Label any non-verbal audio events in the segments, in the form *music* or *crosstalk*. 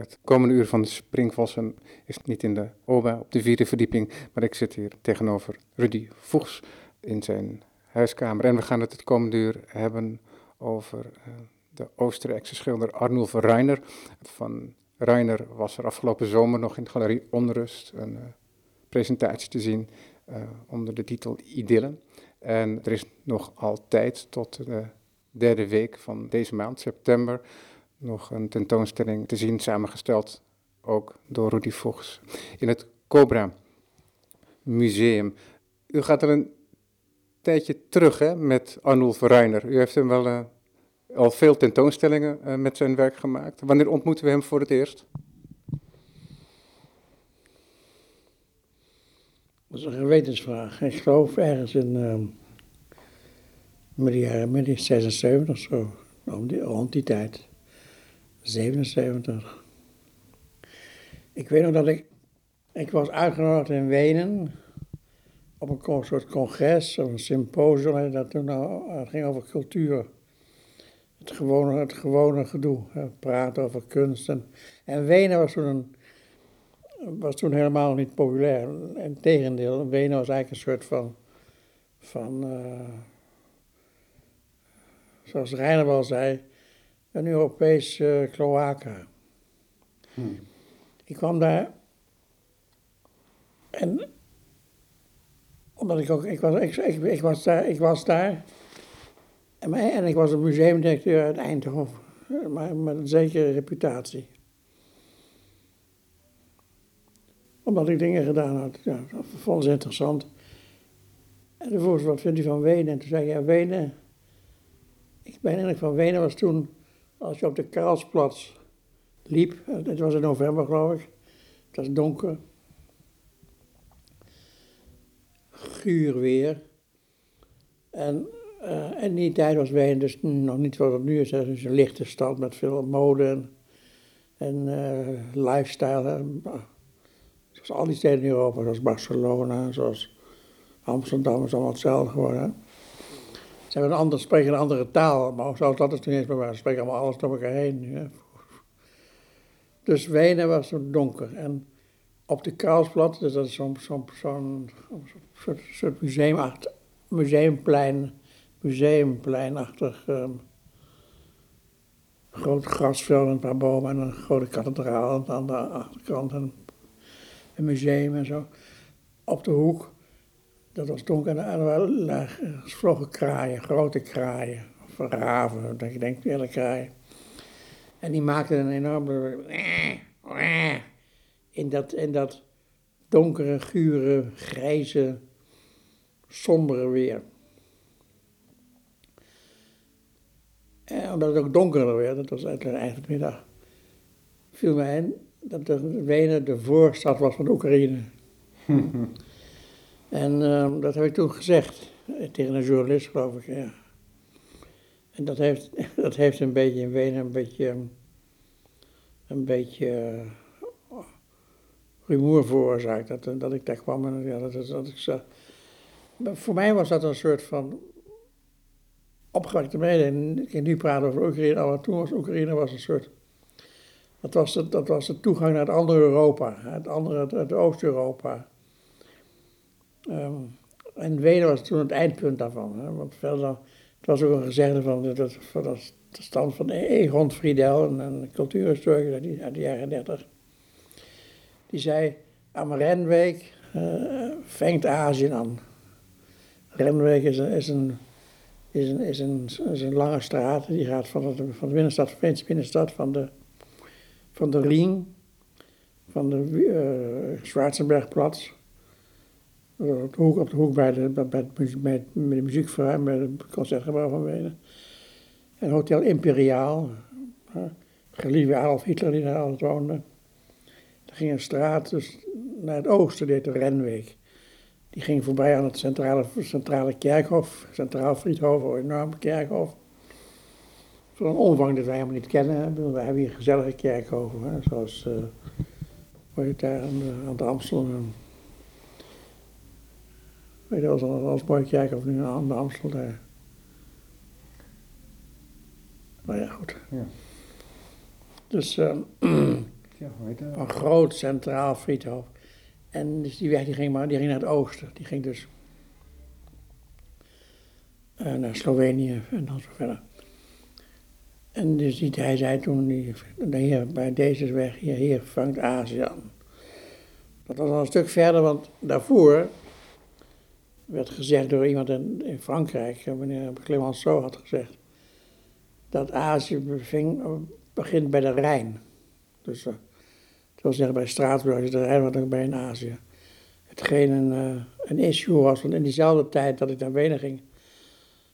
Het komende uur van de Springvossen is niet in de OBA op de vierde verdieping, maar ik zit hier tegenover Rudy Voegs in zijn huiskamer. En we gaan het het komende uur hebben over uh, de Oostenrijkse schilder Arnulf Reiner. Van Reiner was er afgelopen zomer nog in de galerie Onrust een uh, presentatie te zien uh, onder de titel Idylle. En er is nog altijd tot de derde week van deze maand, september, nog een tentoonstelling te zien, samengesteld ook door Rudy Vochts in het Cobra Museum. U gaat er een tijdje terug hè, met Arnulf Reiner. U heeft hem wel uh, al veel tentoonstellingen uh, met zijn werk gemaakt. Wanneer ontmoeten we hem voor het eerst? Dat is een gewetensvraag. Ik geloof ergens in uh, midden jaren midden 76 zo, rond die, rond die tijd. 77. Ik weet nog dat ik, ik was uitgenodigd in Wenen op een soort congres of een symposium dat toen nou, het ging over cultuur. Het gewone, het gewone gedoe, praten over kunst. En, en Wenen was toen, een, was toen helemaal niet populair. Integendeel, Wenen was eigenlijk een soort van, van uh, zoals Reiner wel zei, een Europees uh, kloaka. Hmm. Ik kwam daar en omdat ik ook, ik was, ik, ik, ik was daar, ik was daar en, en ik was een museumdirecteur uit Eindhoven, maar met een zekere reputatie. Omdat ik dingen gedaan had, ja, dat vond ze interessant. En toen vroeg ze, wat vindt u van Wenen? En toen zei ik, ja, Wenen, ik ben eigenlijk van Wenen was toen als je op de Karlsplatz liep, het was in november geloof ik, het was donker, guur weer. En uh, in die tijd was Wenen dus nog niet wat het nu is, dus een lichte stad met veel mode en, en uh, lifestyle. Zoals al die steden in Europa, zoals Barcelona, zoals Amsterdam, is allemaal hetzelfde geworden. Ze hebben een andere, spreken een andere taal, maar zoals dat is toen eens maar, ze spreken allemaal alles door elkaar heen. Dus Wenen was zo donker. En op de Karlsplat, dus dat is zo'n zo, zo, soort, soort museumplein, museumpleinachtig um, groot grasveld en een paar bomen en een grote kathedraal aan de achterkant en een museum en zo. Op de hoek dat was donker en er vlogen kraaien, grote kraaien, of raven, dat je denkt, hele kraaien. En die maakten een enorme... In dat, dat donkere, gure, grijze, sombere weer. En omdat het ook donkerder werd, dat was van de middag, viel mij in dat de Wenen de voorstad was van Oekraïne. *laughs* En uh, dat heb ik toen gezegd eh, tegen een journalist, geloof ik. Ja. En dat heeft, *laughs* dat heeft een beetje in Wenen een beetje, een beetje uh, rumoer veroorzaakt. Dat, dat ik daar kwam ja, dat, dat ik zo. Voor mij was dat een soort van opgewekte mededeling. Ik nu praten over Oekraïne, maar toen was Oekraïne was een soort. Dat was de, dat was de toegang naar het andere Europa, het andere, het Oost-Europa. Um, en Wenen was toen het eindpunt daarvan. Hè, want verder, het was ook een gezegde van, dat, van de stand van Egon Friedel, een, een uit, de jaren 30. Die zei, aan Renweek uh, vangt Azië aan. Renweek is een, is een, is een, is een, lange straat, die gaat van, het, van de binnenstad, van de binnenstad, van de, van de Rijn, van de uh, Schwarzenbergplatz op de hoek, op de hoek bij, de, bij, bij, bij het concertgebouw van Wenen. En Hotel Imperiaal, geliefde Adolf Hitler die daar altijd woonde. Er ging een straat dus naar het oosten, deed de Renweg. Die ging voorbij aan het centrale, centrale kerkhof, Centraal Friedhof, een enorme kerkhof. Een omvang dat wij helemaal niet kennen. We hebben hier gezellige kerkhoven, zoals uh, daar aan de, aan de Amstel. Weet je, als, als kijken of nu aan de Amstel daar. Maar ja, goed. Ja. Dus, uh, *clears throat* Ja? Een groot centraal friethof. En dus die weg die ging, maar, die ging naar het oosten. Die ging dus eh, naar Slovenië en dan zo verder. En dus die, hij zei toen, die, bij deze weg, hier, hier vangt Azië aan. Dat was al een stuk verder, want daarvoor werd gezegd door iemand in, Frankrijk, meneer Clemenceau had gezegd, dat Azië begint bij de Rijn. Dus dat wil zeggen bij Straatsburg de Rijn wat ook bij in Azië. Hetgeen een, uh, een issue was, want in diezelfde tijd dat ik naar Wenen ging,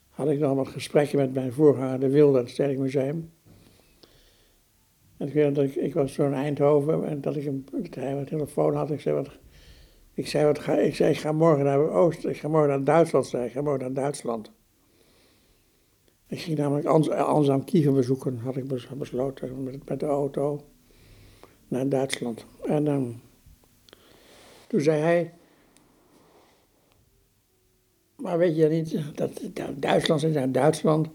had ik nog wat gesprekken met mijn voorganger De Wilde, het Stedelijk Museum. En ik weet dat ik, ik was zo in Eindhoven en dat ik een, een telefoon had. Ik zei, wat, ik zei, wat ga, ik zei, ik ga morgen naar Oost, ik ga morgen naar Duitsland, zei ik, ga morgen naar Duitsland. Ik ging namelijk Ans, Ansam Kieven bezoeken, had ik besloten, met, de auto naar Duitsland. En um, toen zei hij, maar weet je niet, dat, Duitsland is naar Duitsland.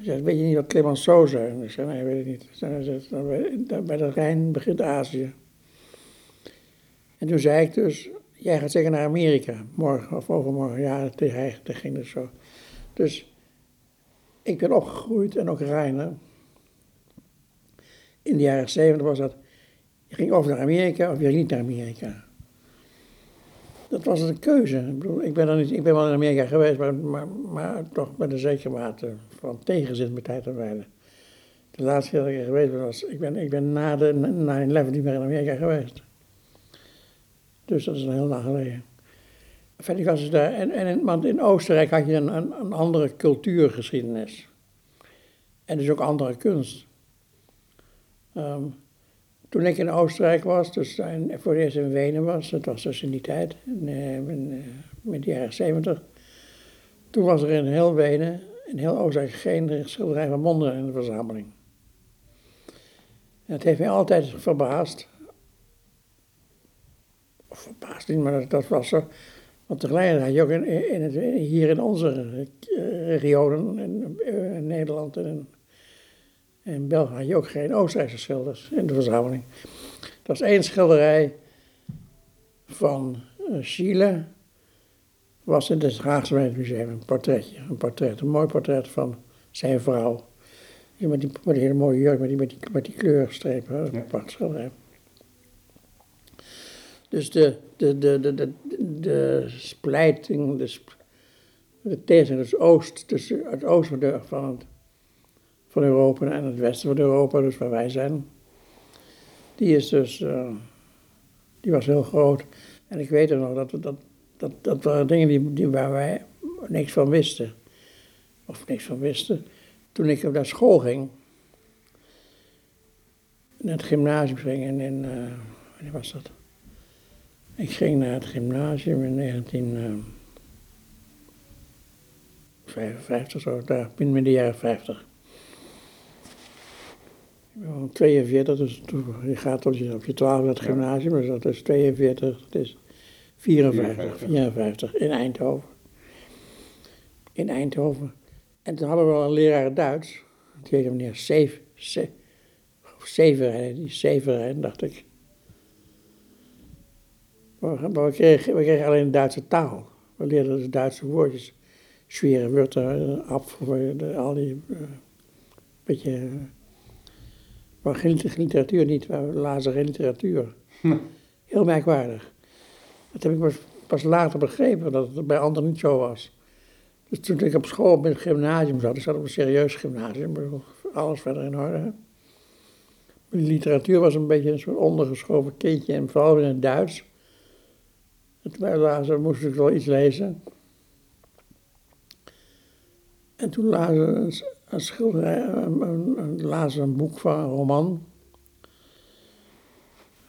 Zei, weet je niet wat Clemenceau zei? Ik zei, nee, weet ik niet. Zei, bij de Rijn begint Azië. En toen zei ik dus, jij gaat zeker naar Amerika, morgen of overmorgen. Ja, dat, ging dus zo. Dus ik ben opgegroeid en ook Rijner. In de jaren zeventig was dat, je ging of naar Amerika of je ging niet naar Amerika. Dat was een keuze. Ik, bedoel, ik, ben, dan niet, ik ben wel in Amerika geweest, maar, maar, maar toch met een zekere mate van tegenzin met tijd en wijle. De laatste keer dat ik geweest ben, was, ik ben, ik ben na de 9-11 niet meer in Amerika geweest. Dus dat is een heel lang geleden. Daar, en, en, want in Oostenrijk had je een, een, andere cultuurgeschiedenis. En dus ook andere kunst. Um, toen ik in Oostenrijk was, dus in, voor het eerst in Wenen was, dat was dus in die tijd, in, in, in de jaren zeventig. Toen was er in heel Wenen, in heel Oostenrijk, geen schilderij van Mondriaan in de verzameling. En het heeft mij altijd verbaasd. Of verbaasd niet, maar dat, dat was zo. Want tegelijkertijd had je ook in, in het, hier in onze regionen, in, in Nederland en in in België had je ook geen Oostenrijkse schilders in de verzameling. Dat was één schilderij van uh, Chile, was in het Haagse Museum, een portretje. Een portret, een mooi portret van zijn vrouw. Met die, met die hele mooie jurk, met die, met die, met die kleurstrepen, een ja. schilderij. Dus de, de, de, de, de, de splijting, de, de tegenstelling tussen oost, tussen het oosten van het van Europa en het westen van Europa, dus waar wij zijn. Die is dus, uh, die was heel groot. En ik weet nog, dat, dat, dat, dat waren dingen die, die waar wij niks van wisten. Of niks van wisten. Toen ik naar school ging, naar het gymnasium ging en in, uh, was dat? Ik ging naar het gymnasium in 1955, zo, daar, in de jaren 50. Ik ben 42, dus je gaat op je, op je 12 naar het gymnasium, dus dat is 42, dat is 54, 54 in Eindhoven. In Eindhoven. En toen hadden we wel een leraar Duits, die heette meneer Sev, Severijn, die Severijn, dacht ik. Maar we kregen, we kregen alleen de Duitse taal. We leerden dus Duitse woordjes. Schwere Wörter, af, al die uh, beetje maar geen literatuur niet, we lazen geen literatuur. Hm. *laughs* Heel merkwaardig. Dat heb ik pas, later begrepen, dat het bij anderen niet zo was. Dus toen ik op school op het gymnasium zat, ik zat op een serieus gymnasium, alles verder in orde. De literatuur was een beetje een soort ondergeschoven kindje, en vooral in het Duits. Lazen, moest ik wel iets lezen. En toen lazen een schilderij, een, een, een boek van een roman.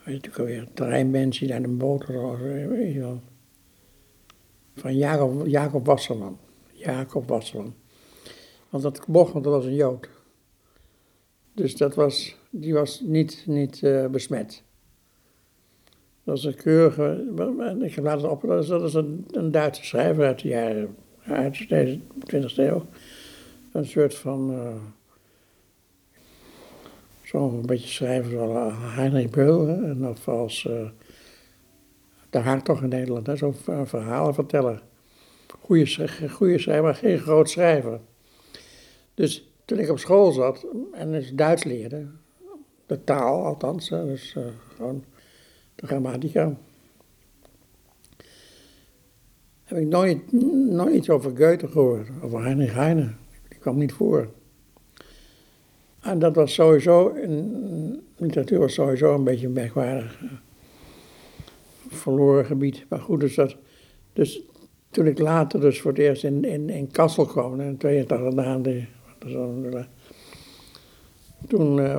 Weet je alweer, een treinmens naar boot weet je wel. Van Jacob, Jacob Wasserman. Jacob Wasserman. Want dat mocht, want dat was een Jood. Dus dat was, die was niet, niet uh, besmet. Dat was een keurige, ik heb laten op, dat is een, een Duitse schrijver uit de jaren, uit de 20e eeuw een soort van. Uh, zo'n beetje schrijver zoals Heinrich Beul, en of als uh, de Hartog in Nederland, zo'n verhalenverteller. Goeie, goede schrijver, maar geen groot schrijver. Dus toen ik op school zat en dus Duits leerde, de taal althans, dus uh, gewoon grammatica, heb ik nooit, nooit iets over Goethe gehoord, over Heinrich Heine. Die kwam niet voor. En dat was sowieso, in, literatuur was sowieso een beetje een merkwaardig uh, verloren gebied. Maar goed, dus, dat, dus toen ik later dus voor het eerst in, in, in Kassel kwam, in 82 maanden, toen uh,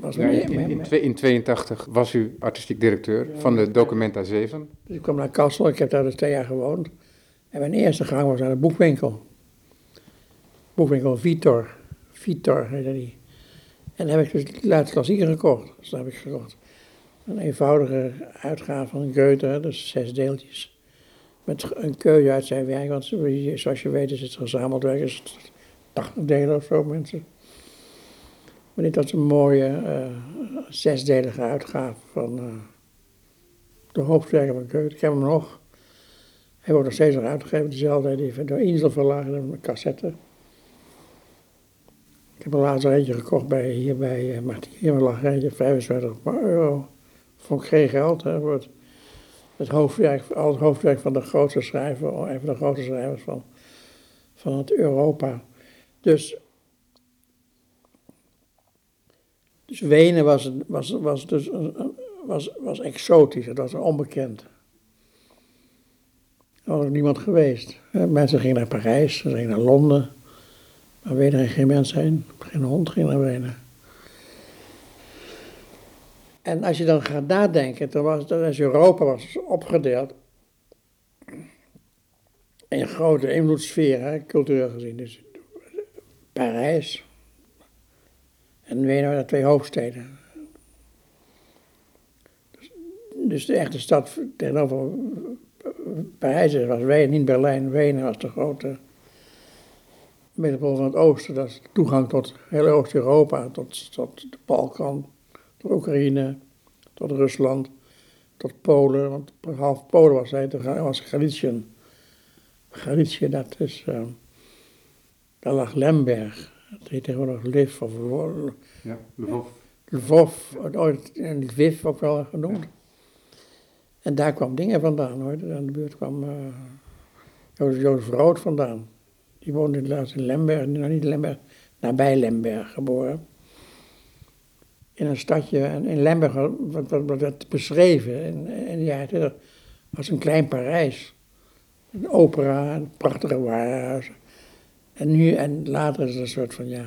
was ja, in, in, in, 82 was u artistiek directeur van de Documenta 7. Dus ik kwam naar Kassel, ik heb daar dus twee jaar gewoond. En mijn eerste gang was naar de boekwinkel. Boekwinkel Vitor. Vitor heette die. En daar heb ik dus de laatste klassieker gekocht. Dus dat heb ik gekocht. Een eenvoudige uitgave van Goethe, dus zes deeltjes. Met een keuze uit zijn werk, want zoals je weet is het gezameld werk, is het 80 delen of zo, mensen. Maar dit was een mooie uh, zesdelige uitgave van uh, de hoofdwerken van Goethe. Ik heb hem nog. Hij wordt nog steeds nog uitgegeven, dezelfde die door Insel verlagen met cassette. Ik heb een laatst eentje gekocht bij, hier bij uh, Martien. lag eentje 25 euro. Vond ik geen geld, hè, het hoofdwerk, al het hoofdwerk van de grootste schrijver, een van de grootste schrijvers van, van het Europa. Dus, dus Wenen was, was, was, dus, was, was exotisch, dat was onbekend. Er was niemand geweest. Mensen gingen naar Parijs, ze gingen naar Londen. Maar Wenen ging geen mens heen. Geen hond ging naar Wenen. En als je dan gaat nadenken, dan was, is Europa was opgedeeld in grote invloedssferen, cultureel gezien. Dus Parijs en Wenen waren twee hoofdsteden. Dus, dus de echte stad tegenover Parijs was Wenen, niet Berlijn. Wenen was de grote middelpunt van het oosten. Dat is toegang tot heel Oost-Europa, tot, tot de Balkan, tot Oekraïne, tot Rusland, tot Polen. Want half Polen was hij, was Galicië. Galicië, dat is, uh, daar lag Lemberg. Dat heet tegenwoordig Lviv of ja, Lvov. Lvov, ooit en Lviv ook wel genoemd. En daar kwam dingen vandaan hoor. Aan de buurt kwam uh, Jozef, Jozef Rood vandaan. Die woonde laatst in Lemberg, nou niet Lemberg, nabij Lemberg geboren. In een stadje, en in Lemberg, wat, wat, werd beschreven in, in de jaren 20, was een klein Parijs. Een opera, een prachtige warenhuizen. En nu, en later is het een soort van, ja,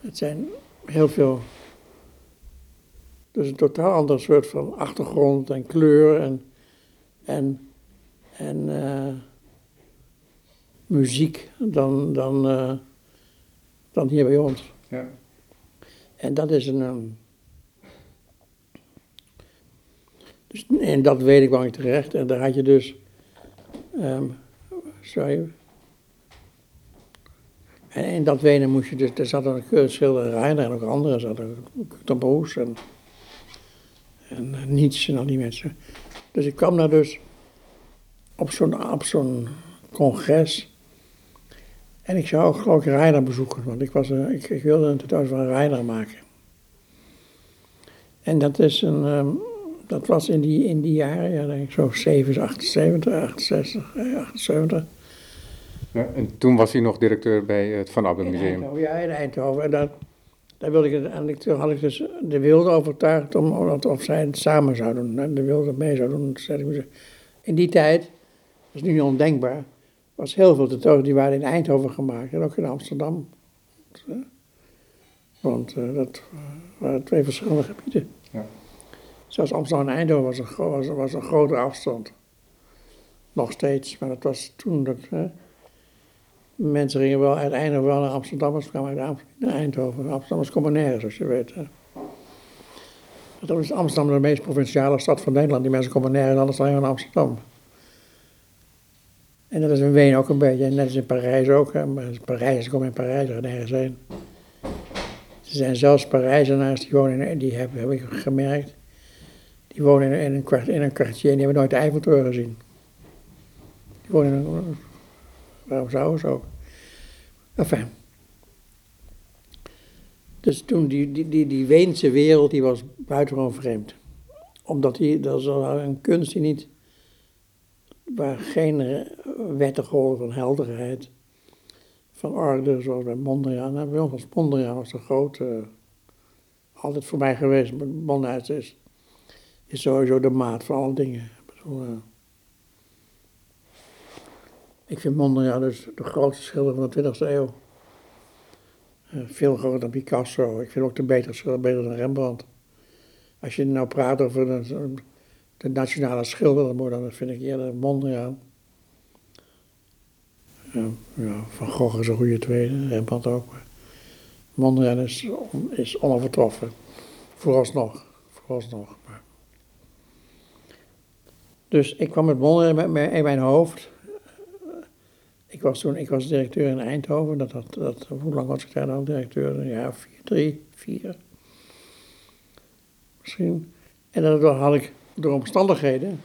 het zijn heel veel, dus een totaal ander soort van achtergrond en kleur en, en, en uh, muziek dan, dan, uh, dan hier bij ons. Ja. En dat is een. Um, dus, en dat weet ik kwam ik terecht. En daar had je dus. Um, sorry. En in dat Wenen moest je dus. Er zat een keurig schilderij en ook andere. Er zaten Broes en. En uh, niets en al die mensen. Dus ik kwam daar dus. Op zo'n op zo'n congres. En ik zou ook geloof ik Reiner bezoeken, want ik, was, ik, ik wilde een tentoonstelling van Reiner maken. En dat is een, um, dat was in die, in die jaren, ja, denk ik zo 7, 78, 68, 78. Ja, en toen was hij nog directeur bij het Van Abbe Museum. ja, in Eindhoven. En daar wilde ik, en toen had ik dus de Wilde overtuigd om, of zij het samen zouden doen. De Wilde mee zouden doen. In die tijd, dat is nu ondenkbaar, was heel veel tentoonstellingen die waren in Eindhoven gemaakt en ook in Amsterdam. Want uh, dat waren twee verschillende gebieden. Ja. Zelfs Amsterdam en Eindhoven was een, was, was een grote afstand. Nog steeds, maar dat was toen dat. Hè, mensen gingen wel uit Eindhoven wel naar Amsterdam, maar ze kwamen naar Eindhoven. Amsterdam was communaire, zoals je weet. Dat is Amsterdam de meest provinciale stad van Nederland. Die mensen komen nergens anders dan in Amsterdam. En dat is in Wenen ook een beetje, en net als in Parijs ook. Hè. Maar Parijs, ik kom in Parijs er nergens heen. Er zijn zelfs Parijzenaars die wonen, in, die heb, heb ik gemerkt, die wonen in een, in een kwartier en die hebben nooit de Eiffeltoren gezien. Die wonen in een, waarom zouden ze ook? Enfin. Dus toen die, die, die, die Weense wereld, die was buitengewoon vreemd. Omdat die, dat is een kunst die niet, waar geen wetten golven van helderheid, van orde, zoals bij Mondriaan. En bij ons was Mondriaan was de grote, altijd voor mij geweest, Mondriaan is, is sowieso de maat van alle dingen. Ik vind Mondriaan dus de grootste schilder van de 20e eeuw. Uh, veel groter dan Picasso. Ik vind ook de betere schilder beter dan Rembrandt. Als je nou praat over de, de nationale schilder, dan vind ik eerder Mondriaan. Uh, ja, van Gogh is een goede tweede, Rembrandt ook. Mondriaan is, is onovertroffen. Vooralsnog. Vooralsnog. Dus ik kwam met Mondriaan in mijn hoofd. Ik was toen ik was directeur in Eindhoven. Dat, dat, dat, hoe lang was ik daar dan directeur? Ja, vier, drie, vier. Misschien. En dan had ik door omstandigheden.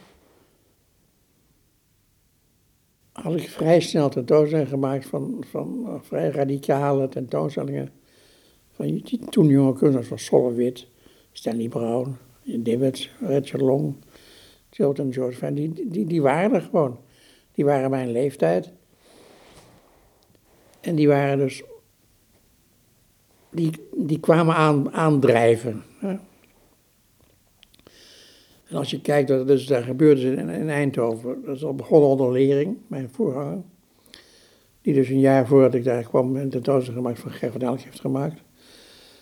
had ik vrij snel tentoonstellingen gemaakt van, van vrij radicale tentoonstellingen. Van die toen jonge kunstenaars zoals Solle Wit, Stanley Brown, Dibbets, Richard Long, Chilton George Van. Die, die, die waren er gewoon. Die waren mijn leeftijd. En die waren dus, die, die kwamen aan, aandrijven. Hè. En als je kijkt wat er dus daar gebeurde in, in Eindhoven, dat is al begonnen onder Lering, mijn voorganger. Die dus een jaar voordat ik daar kwam een tentoonstelling gemaakt van Ger van Elk heeft gemaakt.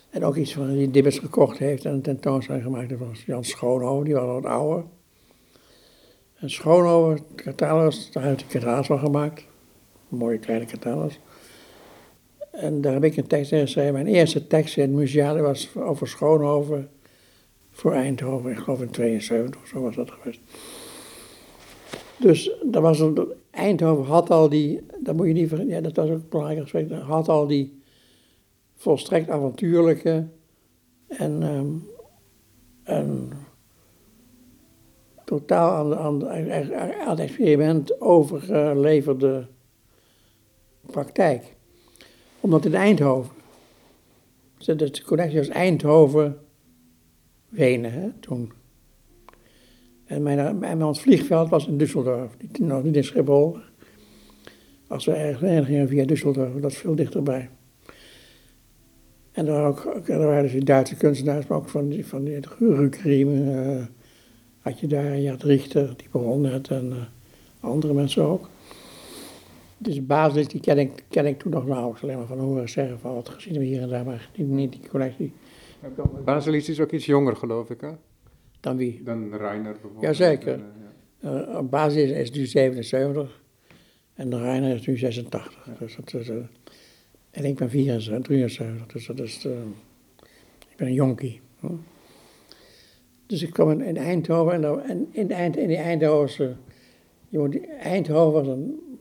En ook iets van die Dibbets gekocht heeft en een tentoonstelling gemaakt van Jan Schoonhoven, die was wat ouder. En Schoonhoven, catalogus, daar heeft hij catalogus van gemaakt. Mooie kleine catalogus. En daar heb ik een tekst in geschreven. Mijn eerste tekst in het museum was over Schoonhoven voor Eindhoven. Ik geloof in 72 of zo was dat geweest. Dus dat was een, Eindhoven had al die, dat moet je niet vergeten, ja, dat was ook een belangrijk aspect, had al die volstrekt avontuurlijke en, um, en totaal aan, aan, aan het experiment overgeleverde praktijk omdat in Eindhoven, de connectie was Eindhoven-Wenen hè, toen. En mijn, mijn, ons vliegveld was in Düsseldorf, niet, nog niet in Schiphol. Als we ergens gingen via Düsseldorf, dat is veel dichterbij. En er waren, ook, er waren dus die Duitse kunstenaars, maar ook van die, van die Rukriem, uh, had je daar, je had Richter, die begon net, en uh, andere mensen ook. Dus basis, die ken ik, ken ik toen nog nauwelijks. Alleen maar van horen zeggen van wat gezien we hier en daar, maar niet, niet die collectie. Baselis is ook iets jonger, geloof ik, hè? Dan wie? Dan Reiner bijvoorbeeld. Jazeker. Ja. Uh, basis is nu 77 en Reiner is nu 86. Ja. Dus dat is, uh, en ik ben 74, 73, dus dat is, ik ben een jonkie. Huh? Dus ik kwam in, in Eindhoven en, en in, Eind, in die Eindhovense, Eindhoven was een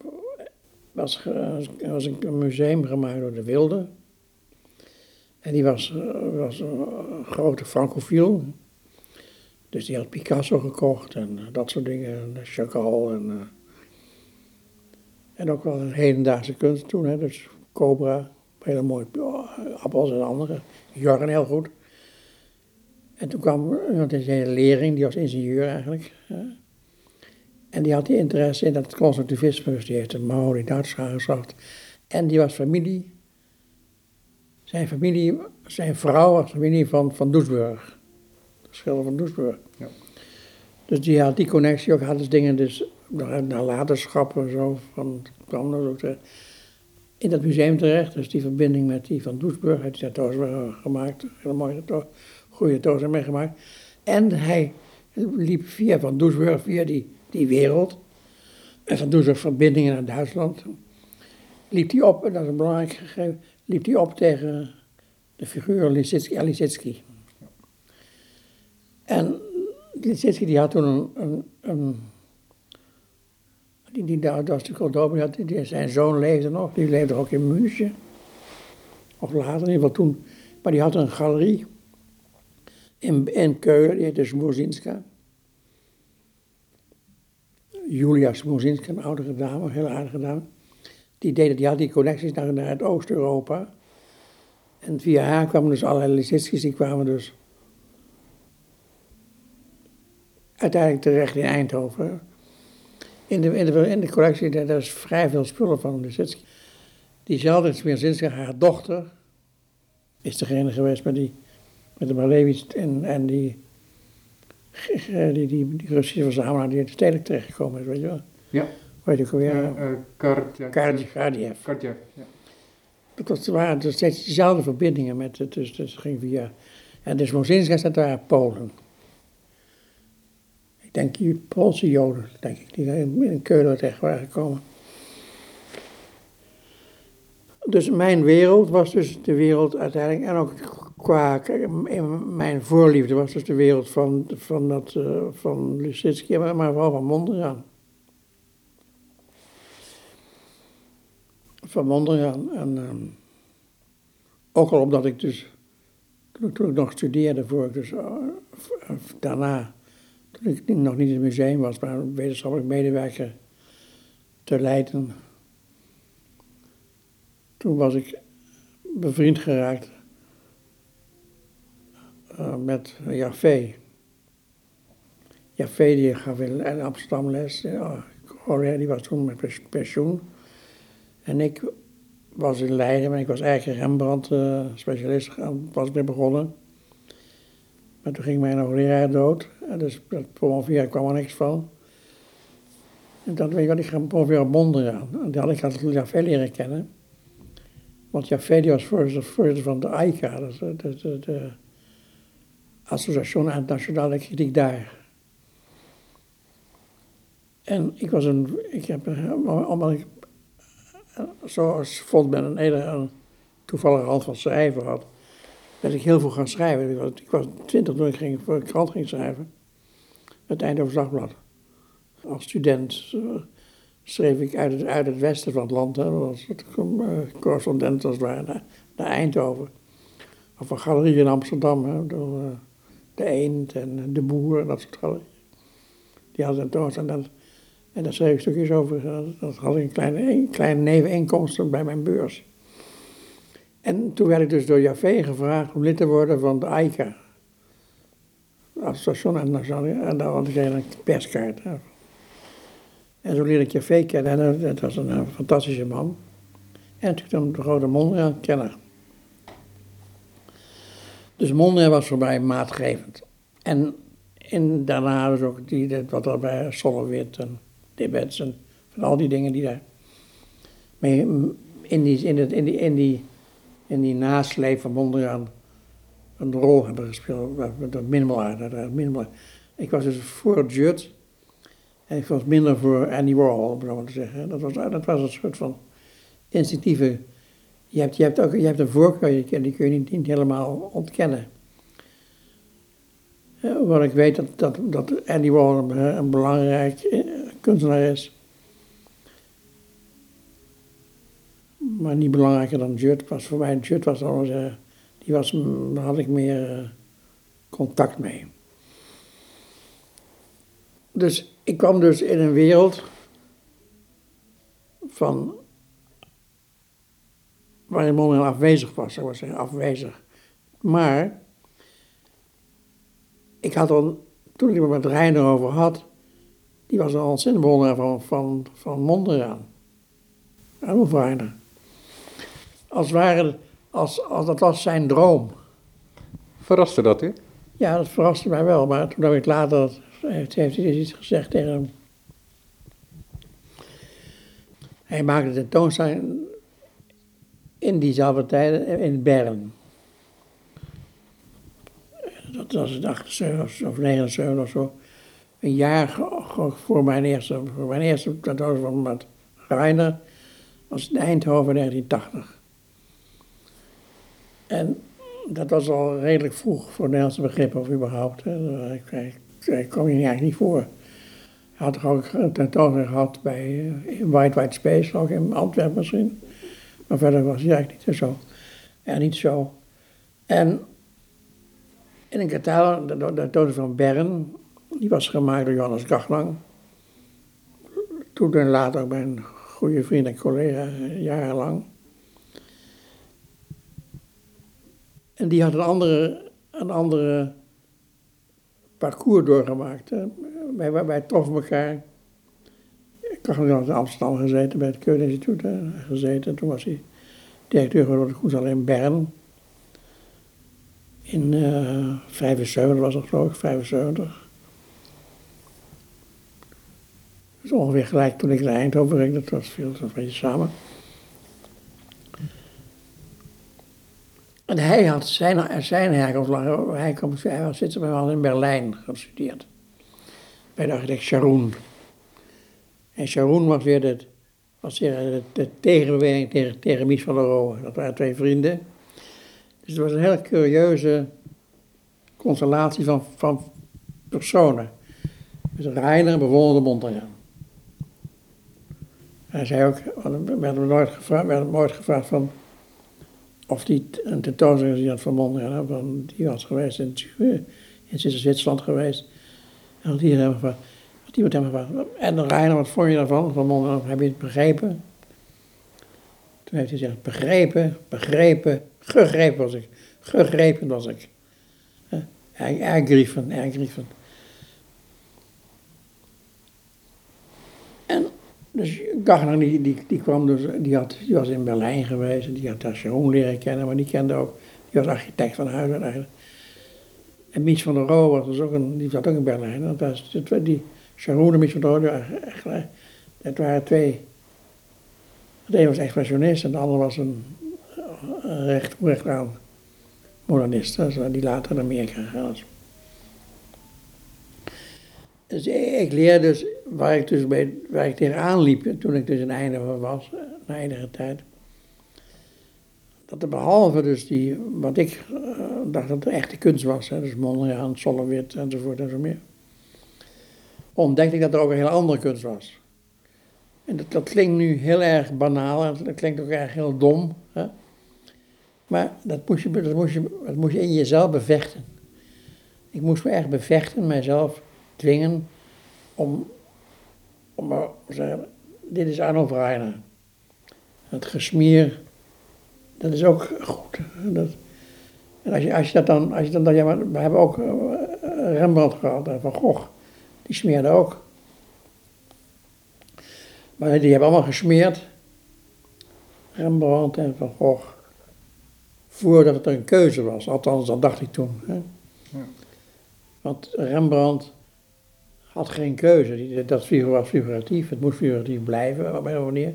was, was een museum gemaakt door de Wilde. En die was, was een grote francofiel. Dus die had Picasso gekocht en eh, dat soort dingen. En Chagall en, en ook wel een hedendaagse kunst toen. Hè, dus Cobra, hele mooie appels en andere. Jorgen heel goed. En toen kwam iemand in zijn lering, die was ingenieur eigenlijk. En die had die interesse in het constructivisme, dus die heeft een Maori Duits aangezocht. En die was familie, zijn familie, zijn vrouw was familie van, van Doesburg. De schilder van Doesburg. Ja. Dus die had die connectie ook, hadden dus dingen dus, nalatenschap en zo, van, kwam ook in dat museum terecht. Dus die verbinding met die van Doesburg, heeft hij daar gemaakt, hele mooie, goede tozen meegemaakt. En hij liep via van Doesburg, via die die wereld. En van toen zijn verbindingen naar Duitsland. Liep hij op, en dat is een belangrijk gegeven, liep hij op tegen de figuur Lisitsky. En Lisitsky die had toen een, een, die, die, dat was had, die, zijn zoon leefde nog, die leefde ook in München. Of later, in ieder toen Maar die had een galerie in, in Keulen, die heette Smozinska. Julia Smozinska, een oudere dame, een heel aardige dame. Die, deed, die had die connecties naar, naar het Oost-Europa. En via haar kwamen dus allerlei Lisitskis, die kwamen dus uiteindelijk terecht in Eindhoven. In de, in de, in de collectie, daar is vrij veel spullen van Lisitski. Diezelfde Smozinska, haar dochter, is degene geweest met, die, met de Malevich en, en die, die, die, die Russische verzamelaar die in de stedelijk terechtgekomen is, weet je wel. Ja. Heet ik alweer? Uh, uh, Kardjev. Kardjev. Kardjev, ja. Dat was, waren dus steeds dezelfde verbindingen met het, dus, dus ging via... En dus Mozinska staat daar Polen. Ik denk die Poolse Joden, denk ik, die in, in Keulen terecht waren gekomen. Dus mijn wereld was dus de wereld uiteindelijk, en ook qua, mijn voorliefde was dus de wereld van, van, dat, uh, van maar, vooral van Mondriaan. Van Mondriaan. En um, ook al omdat ik dus, toen, ik nog studeerde, voor ik dus uh, daarna, toen ik nog niet in het museum was, maar wetenschappelijk medewerker te Leiden toen was ik bevriend geraakt uh, met Jafé. Jafé die gaf in Amsterdam les. Die was toen met pensioen. En ik was in Leiden, maar ik was eigenlijk Rembrandt-specialist, uh, was mee begonnen. Maar toen ging mijn hoogleraar dood. Dus dat promoveren kwam er niks van. En dan weet ik wat, ik ga promoveren Mondriaan. En die had ik had Jafé leren kennen. Want Jaffe was voorzitter van de AICA, dat is de, de, de Association Internationale Kritiek daar. En ik was een, ik heb, omdat ik zoals vond men een hele toevallige hand van schrijven had, ben ik heel veel gaan schrijven. Ik was twintig toen ik ging, voor een krant ging schrijven, het Eindhoven Dagblad. Als student schreef ik uit het, uit het westen van het land. Hè. Dat was het correspondent als het ware naar, Eindhoven. Of een galerie in Amsterdam, door de Eend en de Boer, dat soort galerieën. Die hadden een tentoonstelling. En daar schreef ik stukjes over. Dat had ik een kleine, een kleine neveninkomsten bij mijn beurs. En toen werd ik dus door Jafé gevraagd om lid te worden van de AICA. En daar had ik een perskaart. En zo leerde ik Jafé kennen. En dat was een, een fantastische man. En natuurlijk de grote Mondriaan kennen. Dus Mondriaan was voor mij maatgevend. En daarna dus ook die, wat er bij Solowit en Debets en al die dingen die daar in die, in, het, in die, in die, in die nasleep van Mondriaan een rol hebben gespeeld. Dat minimal Ik was dus voor Jut en ik was minder voor Andy Warhol, om zo maar te zeggen. Dat was, dat was een soort van instinctieve... Je hebt, je hebt, ook, je hebt een voorkeur, die kun je niet, helemaal ontkennen. Wat ik weet dat, dat, dat Andy Warhol een, belangrijk eh, kunstenaar is. Maar niet belangrijker dan Jut was. Voor mij, Jut was al, uh, die was, daar had ik meer uh, contact mee. Dus ik kwam dus in een wereld van waarin Mondriaan afwezig was, zou ik zeggen, afwezig. Maar ik had al, toen ik het met Reiner over had, die was een ontzettend bewonderaar van, van, van Mondriaan. Reiner. Als ware, als, als dat was zijn droom. Verraste dat u? Ja, dat verraste mij wel, maar toen heb ik later heeft, heeft hij iets gezegd tegen hem. Hij maakte de tentoonstelling in diezelfde tijden in Bern. Dat was het 78 of 79 of zo. Een jaar voor mijn eerste, voor mijn eerste tentoonstelling met Reiner was het Eindhoven 1980. En dat was al redelijk vroeg voor Nederlandse begrippen of überhaupt. Ik, ik kwam je eigenlijk niet voor. Hij had er ook een tentoonstelling gehad bij uh, White White Space, ook in Antwerpen misschien. Maar verder was hij eigenlijk niet zo. Ja, niet zo. En in een catalogus, de, de dood van Bern, die was gemaakt door Johannes Gachlang. Toen en later mijn goede vriend en collega, jarenlang. En die had een andere, een andere parcours doorgemaakt. Wij, wij, wij troffen elkaar. Ik had in Amsterdam gezeten, bij het Keulen Instituut gezeten. Toen was hij directeur geworden goed al in Bern. In uh, 75 was dat geloof ik, 75. Dus ongeveer gelijk toen ik naar Eindhoven ging, dat was veel, een beetje samen. En hij had zijn, zijn herkomst, hij, hij was zitten bij in Berlijn gestudeerd. Bij de architect Sharon. En Sharon was weer de, was weer de, tegenbeweging tegen, tegen Mies van der Rohe. Dat waren twee vrienden. Dus het was een heel curieuze constellatie van, van personen. Dus Reiner bewonderde Mondriaan. Hij zei ook, we werden nooit gevraagd, werd nooit gevraagd van of die een tentoonstelling die had van Mondriaan, van, die was geweest in, in Zwitserland geweest. En had iedereen gevraagd, iemand hem gevraagd, en Reiner, wat vond je daarvan, van Mondriaan, heb je het begrepen? Toen heeft hij gezegd, begrepen, begrepen, gegrepen was ik, gegrepen was ik. Ergriefen, ergriefen. En dus Gagner die, die, die kwam dus, die, had, die was in Berlijn geweest en die had daar Sharon leren kennen, maar die kende ook, die was architect van huis eigenlijk. En Mies van der Rohe was dus ook een, die zat ook in Berlijn. Dat was, die Sharon der Rohe, echt, dat waren twee. De een was expressionist en de ander was een, recht, recht aan modernist, die later in Amerika gegaan. Dus ik leerde dus waar ik, dus bij, waar ik tegenaan liep toen ik dus in Eindhoven was, eh, na enige tijd. Dat er behalve dus die, wat ik dacht dat de echte kunst was, hè, dus Mondriaan, Solowit enzovoort en zo meer. Ontdekte ik dat er ook een hele andere kunst was. En dat, dat klinkt nu heel erg banaal en dat klinkt ook erg heel dom. Hè? Maar dat moest, je, dat, moest je, dat moest je in jezelf bevechten. Ik moest me echt bevechten, mijzelf dwingen om, om maar te zeggen, dit is Arno Reiner. Het gesmier, dat is ook goed. Dat, en als je, als je dat dan, als je dan, ja, maar we hebben ook eh, Rembrandt gehad Van Gogh, die smeerde ook. Maar die hebben allemaal gesmeerd, Rembrandt en Van Gogh, voordat het een keuze was. Althans, dat dacht ik toen. Hè. Ja. Want Rembrandt had geen keuze. Dat was figuratief, het moest figuratief blijven, op een manier.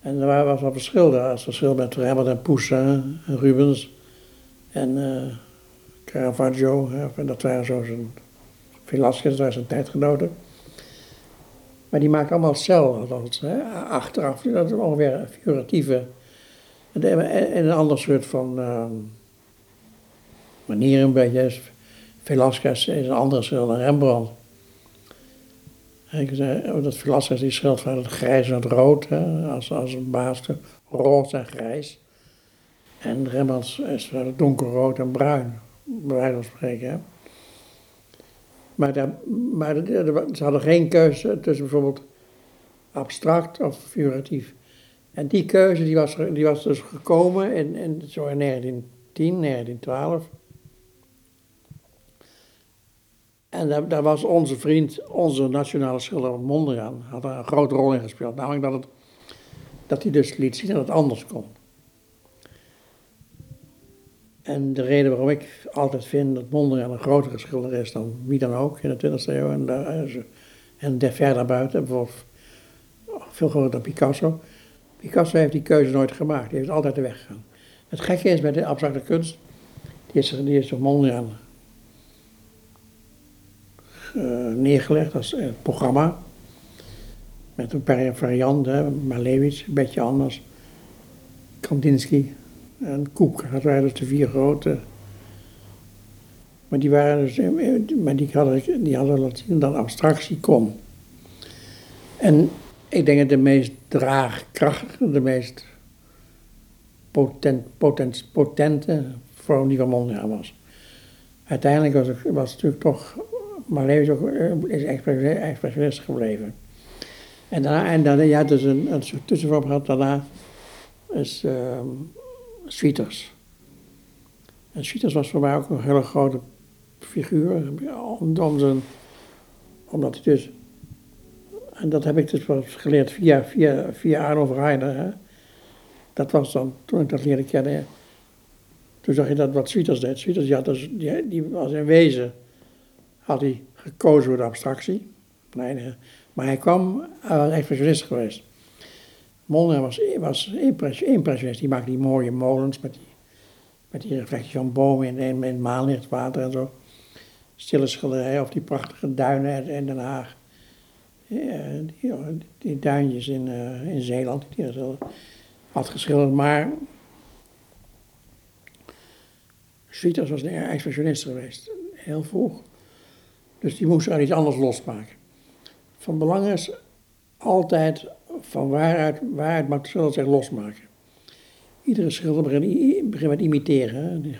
En er was wel verschil daar. Het verschil met Rembrandt en Poussin, en Rubens en uh, Caravaggio. Hè, dat waren zo zijn Velasquez, dat waren zijn tijdgenoten. Maar die maken allemaal hetzelfde. Achteraf, dat is ongeveer een figuratieve. En een ander soort van uh, manier een beetje. Velasquez is een andere soort dan Rembrandt. Ik zei, oh, dat Velasquez die schildert van het grijs en het rood, hè, als, als een baas, rood en grijs. En Rembrandt is donkerrood en bruin, bij wijze van spreken. Hè. Maar, daar, maar ze hadden geen keuze tussen bijvoorbeeld abstract of figuratief. En die keuze die was, die was dus gekomen in, in, zo in 1910, 1912. En daar, daar, was onze vriend, onze nationale schilder Mondriaan, had daar een grote rol in gespeeld. Namelijk dat, het, dat hij dus liet zien dat het anders kon. En de reden waarom ik altijd vind dat Mondriaan een grotere schilder is dan wie dan ook in de 20e eeuw en, daar, en der ver daarbuiten, bijvoorbeeld veel groter dan Picasso. Picasso heeft die keuze nooit gemaakt, die heeft altijd de weg gegaan. Het gekke is met de abstracte kunst, die is, die is door Mondriaan uh, neergelegd als uh, programma. Met een paar varianten, Malevich, een beetje anders, Kandinsky en Koek. Dat waren dus de vier grote. Maar die, waren dus, maar die, hadden, die hadden laten zien dat abstractie kon. En ik denk dat de meest draagkrachtige, de meest potent, potent, potente vorm die van Mondriaan was. Uiteindelijk was het, was het natuurlijk toch, Marleus ook, eh, is expressionist gebleven. En daarna, en daarna ja, dus een, een soort tussenvorm gehad, daarna is uh, Sweeters. En Sweeters was voor mij ook een hele grote figuur, omdat hij dus, en dat heb ik dus geleerd via, via, via Arno Reiner, hè. Dat was dan, toen ik dat leerde kennen, toen zag je dat wat Sweeters deed. Sweeters, ja, dus, die, die was in wezen, had hij gekozen voor de abstractie. Maar hij kwam, hij was expressionist geweest. Molnar was, was impressionist. Die maakte die mooie molens met die, met reflectie van bomen in, in, in en zo. Stille schilderij of die prachtige duinen in Den Haag. Ja, die, die, duintjes in, uh, in Zeeland, die had geschilderd. Maar Sweeters was een expressionist geweest, heel vroeg. Dus die moest er iets anders losmaken. Van belang is altijd van waaruit mag schilder zich losmaken. Iedere schilder begint, begint met imiteren.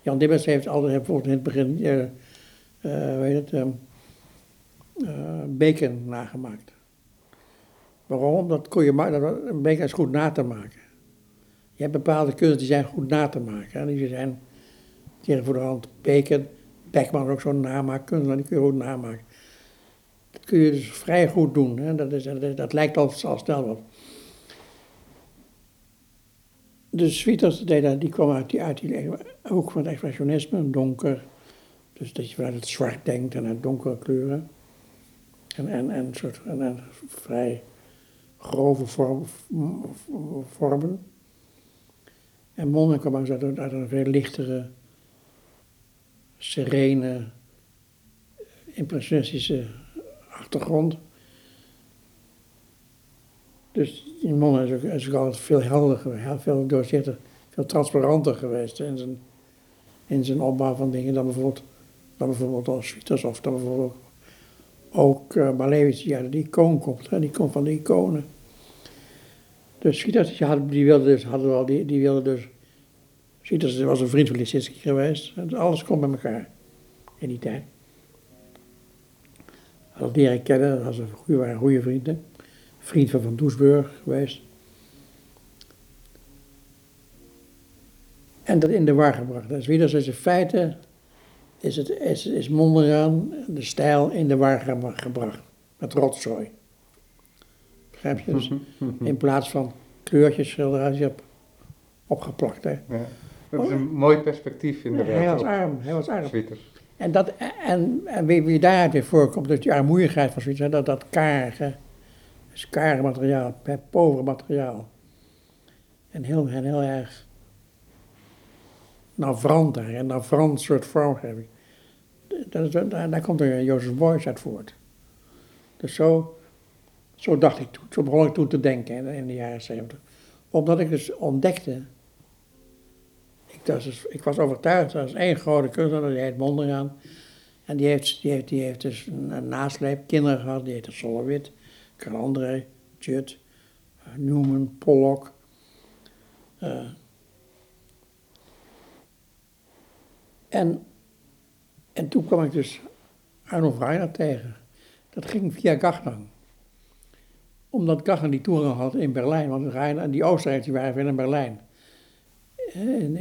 Jan Dibbers heeft altijd in het begin, uh, uh, weet het, uh, bacon nagemaakt. Waarom? Dat kon je, dat, een bacon is goed na te maken. Je hebt bepaalde kunsten die zijn goed na te maken. Hè? Die zijn tegen voor de hand bacon, Beckman ook zo'n namaakkunst, die kun je goed namaken. Kun je dus vrij goed doen. Hè? Dat, is, dat, lijkt al, al snel wat. De Sweeters, die kwam uit die, uit die hoek van het expressionisme, donker. Dus dat je vanuit het zwart denkt en uit donkere kleuren. En, en, en, soort, en, vrij grove vorm, vormen. En Monden kwam uit, uit een veel lichtere, serene, impressionistische achtergrond. Dus in Monnen is ook, is ook altijd veel helder veel doorzichtig, veel transparanter geweest in zijn, in zijn opbouw van dingen dan bijvoorbeeld, dan bijvoorbeeld als Swieters of dan bijvoorbeeld ook Malevich, ja, die icoon komt, hè, die komt van de iconen. Dus Swieters, die, die wilde dus, hadden wel, die, die dus, Swieters was een vriend van Lisinski geweest, dus alles komt bij elkaar in die tijd had leren kennen, dat was een goede, waren goede vrienden. Vriend van Van Doesburg geweest. En dat in de war gebracht. Dus wie dat is in feite, is, het, is, is Mondriaan, de stijl, in de war gebracht. Met rotzooi. Begrijp je? Dus in plaats van kleurtjes schilderen, je hebt opgeplakt. Hè. Ja, dat is een mooi perspectief inderdaad. Hij was arm, hij was arm. En, dat, en, en wie, wie daaruit weer voorkomt, dus die armoeigheid van zoiets, dat, dat karige, dus karige materiaal, povere materiaal. En heel, heel erg navrant daar, en navrant soort vormgeving. Is, daar, daar komt er Jozef Beuys uit voort. Dus zo, zo dacht ik toen, zo begon ik toen te denken in, in de jaren zeventig. Omdat ik dus ontdekte ik was overtuigd, dat is één grote kunstenaar, die heet Mondriaan. En die heeft, die heeft, die heeft dus een, nasleep kinderen gehad, die heette Solowit, Carl André, Judd, uh, Newman, Pollock. Uh, en, en toen kwam ik dus Arno Reiner tegen. Dat ging via Gachnang. Omdat Gachnang die toeren had in Berlijn, want Reiner, die Oostenrijkers waren in Berlijn in,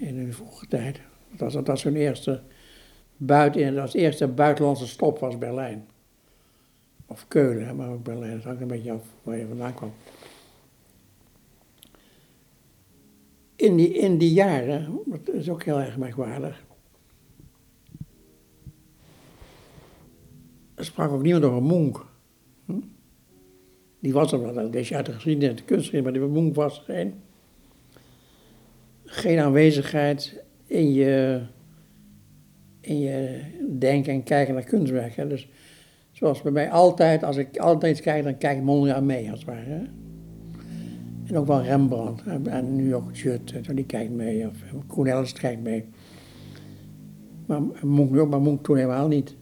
in, de vroege tijd. Dat was, dat hun eerste, buiten, als eerste buitenlandse stop was Berlijn. Of Keulen, maar ook Berlijn. Dat hangt een beetje af waar je vandaan kwam. In die, in die jaren, dat is ook heel erg merkwaardig. Er sprak ook niemand over Monk. Hm? Die was er wel, dat is uit de geschiedenis, de kunstgeschiedenis, maar die Monk was er geen geen aanwezigheid in je, in je denken en kijken naar kunstwerken. Dus zoals bij mij altijd, als ik altijd kijk, dan kijk ik Mondriaan mee, als het ware. En ook wel Rembrandt. En nu ook Jut, die kijkt mee. Of Koen Ellis kijkt mee. Maar Monk, maar Monk toen helemaal niet.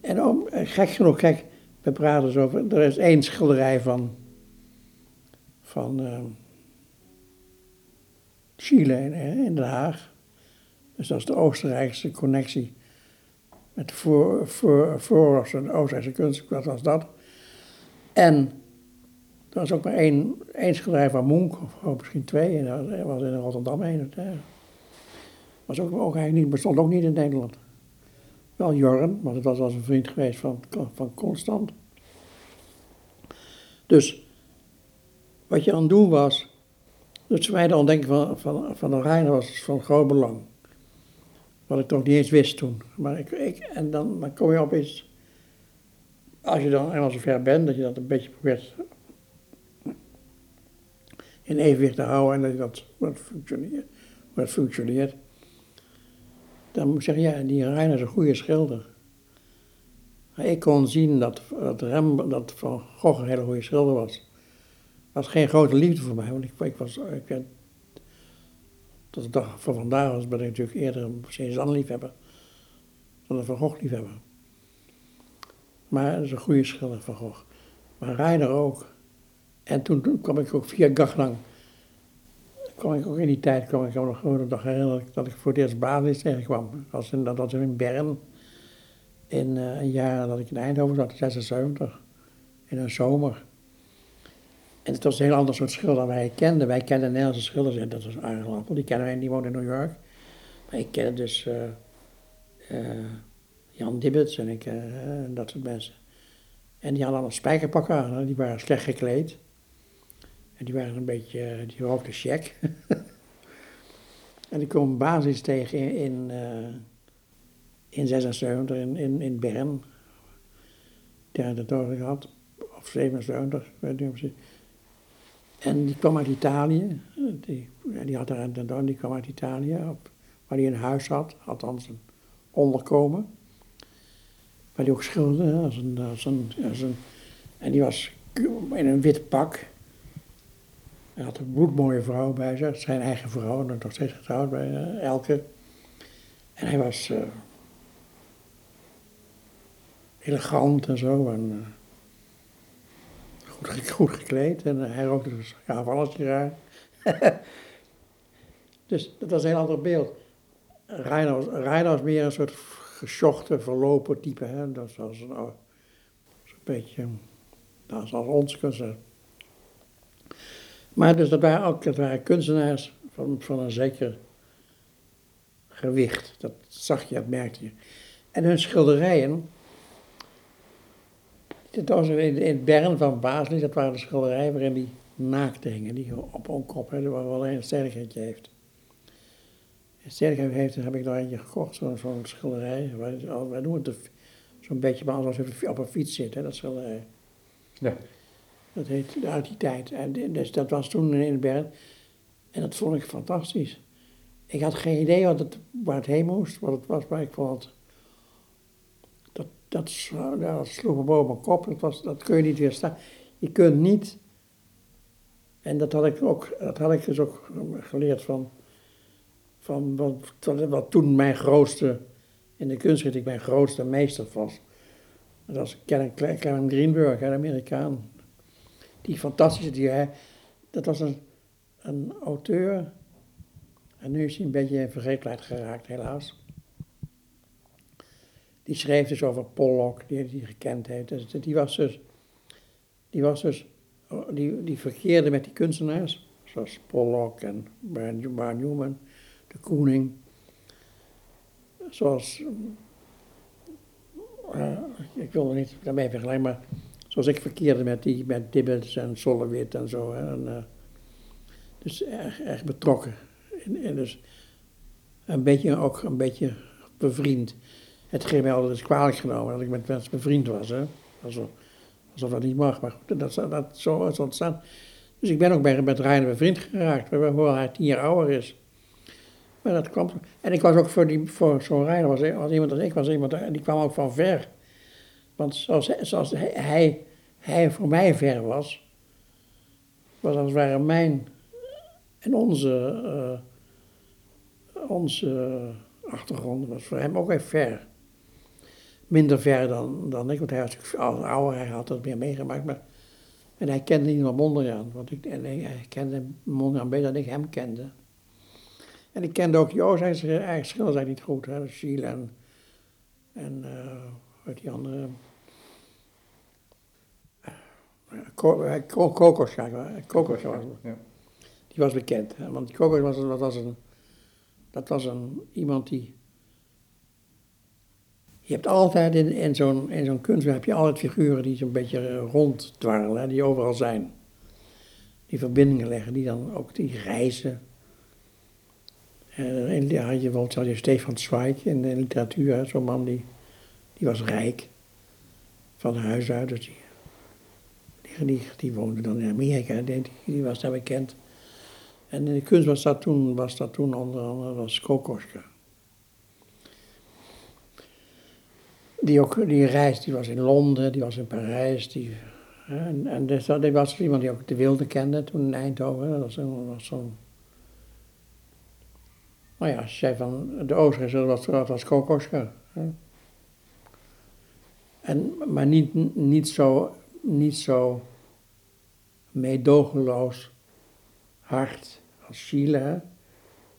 En om, gek genoeg, kijk, we praten zo over, er is één schilderij van, van uh, Chile in, in Den Haag. Dus dat is de Oostenrijkse connectie met de voor, voor, Oostenrijkse kunst, wat was dat. En er was ook maar één, één schilderij van of misschien twee, en dat was in Rotterdam een. Was ook, ook eigenlijk niet, bestond ook niet in Nederland. Wel Jorn, want het was als een vriend geweest van, van Constant. Dus wat je aan het doen was, het verwijder ontdenken van, van, van de Rijn was van groot belang. Wat ik toch niet eens wist toen. Maar ik, ik, en dan, dan kom je opeens, als je dan eenmaal zover bent, dat je dat een beetje probeert in evenwicht te houden en dat je dat wat functioneert. Functioneert dan moet ik zeggen, ja, die Rijn is een goede schilder. ik kon zien dat, dat, dat Van Gogh een hele goede schilder was. Was geen grote liefde voor mij, want ik, ik was, ik tot de dag van vandaag was, ben ik natuurlijk eerder een Cézanne liefhebber dan een Van Gogh liefhebber. Maar dat is een goede schilder, Van Gogh. Maar Reiner ook. En toen, kwam ik ook via Gaglang kwam ik ook in die tijd, kwam ik me nog gewoon nog herinneren dat ik voor het eerst basis tegenkwam. Dat in, dat was in Bern, in uh, een jaar dat ik in Eindhoven zat, 76, in een zomer. En het was een heel ander soort schilder dan wij kenden. Wij kenden Nederlandse schilders, en dat was Arjen Appel, die kennen wij, die woont in New York. Maar ik kende dus uh, uh, Jan Dibbets en ik, dat soort mensen. En die hadden allemaal spijkerpakken aan, die waren slecht gekleed. En die waren een beetje, die rookte check. *laughs* en ik kwam basis tegen in, in, in 76 in, in, in Bern. Die had het over of 77, ik weet niet precies. En die kwam uit Italië. Die, die had een die kwam uit Italië, waar hij een huis had, althans een onderkomen. Waar hij ook schilderde als een, en die was in een wit pak. Hij had een bloedmooie vrouw bij zich, zijn eigen vrouw, nog steeds getrouwd bij uh, Elke. En hij was uh, elegant en zo, en uh, goed, gekleed. En hij rookte dus ja, alles raar. *laughs* dus dat was een heel ander beeld. Reiner was, meer een soort gesjochte, verlopen type. Dat was een, een beetje, dat was als ons kunstenaar. Maar dus dat waren ook dat waren kunstenaars van, van een zeker gewicht. Dat zag je, dat merkte je. En hun schilderijen. Was in, in het Bern van Basel, dat waren de schilderijen waarin die naakt hingen, die op een kop, hè, waar wel een sterkheidje heeft. Een sterkheid heeft, heb ik nog eentje gekocht, zo'n zo schilderij. Wij, doen het zo'n beetje alsof je op een fiets zit, hè, dat schilderij. Ja. Dat heet uit die tijd. En dus dat was toen in Bern. En dat vond ik fantastisch. Ik had geen idee wat het, waar het heen moest, wat het was, maar ik vond het... Dat, dat, sloeg me boven mijn kop, dat, was, dat kun je niet weerstaan. Je kunt niet... En dat had ik, ook, dat had ik dus ook geleerd van, van wat, wat toen mijn grootste, in de kunstcritiek mijn grootste meester was. Dat was Karen Greenberg, een Amerikaan die fantastische, die, hij, dat was een, een auteur, en nu is hij een beetje in vergetelheid geraakt, helaas. Die schreef dus over Pollock, die hij gekend heeft. Dus die was dus, die was dus, die, die verkeerde met die kunstenaars, zoals Pollock en Bar Newman, de Koening. Zoals, uh, ik wil er niet daarmee vergelijken, maar Zoals ik verkeerde met, die, met Dibbets en Sollewit en zo. En, uh, dus erg, erg betrokken. En, en, dus een beetje ook een beetje bevriend. Het ging mij altijd kwalijk genomen dat ik met mensen bevriend was. Hè? Alsof, dat niet mag, maar goed, dat, dat, zo is ontstaan. Dus ik ben ook bij, met Reiner bevriend geraakt, hoewel hij tien jaar ouder is. Maar dat kwam. En ik was ook voor, die, voor zo'n Reiner, was, iemand als ik, was iemand, die kwam ook van ver. Want zoals, zoals hij, hij voor mij ver was, was als het ware mijn en onze, uh, onze achtergrond was voor hem ook even ver. Minder ver dan, dan ik, want hij was natuurlijk ouder, hij had het meer meegemaakt. Maar, en hij kende niet meer Mondriaan, want ik, en hij kende Mondriaan beter dan ik hem kende. En ik kende ook die Oostenrijkse eigen schilders eigenlijk niet goed. Hè? En, en uh, wat die andere... Kokos, Kokos was ja. Die was bekend. Hè? Want Kokos was, dat was, een, dat was een, iemand die... Je hebt altijd in, in zo'n zo'n kunstwerk heb je altijd figuren die zo'n beetje ronddwarrelen, die overal zijn. Die verbindingen leggen, die dan ook die reizen. En dan had je bijvoorbeeld je Stefan Zweig in de literatuur, zo'n man die, die was rijk van huis uit. Dus die, die, die, woonde dan in Amerika, die, die was daar bekend. En in de kunst was dat toen, was dat toen onder andere was Kokoschka. Die, ook, die reis, die was in Londen, die was in Parijs. Die, en en dus, dat was iemand die ook de Wilde kende toen in Eindhoven. Dat was, was zo'n nou ja, zei van de Oostenrijkse, dat was, dat was Kokoschka. En, maar niet, niet, zo, niet zo meedogenloos hard als Chile,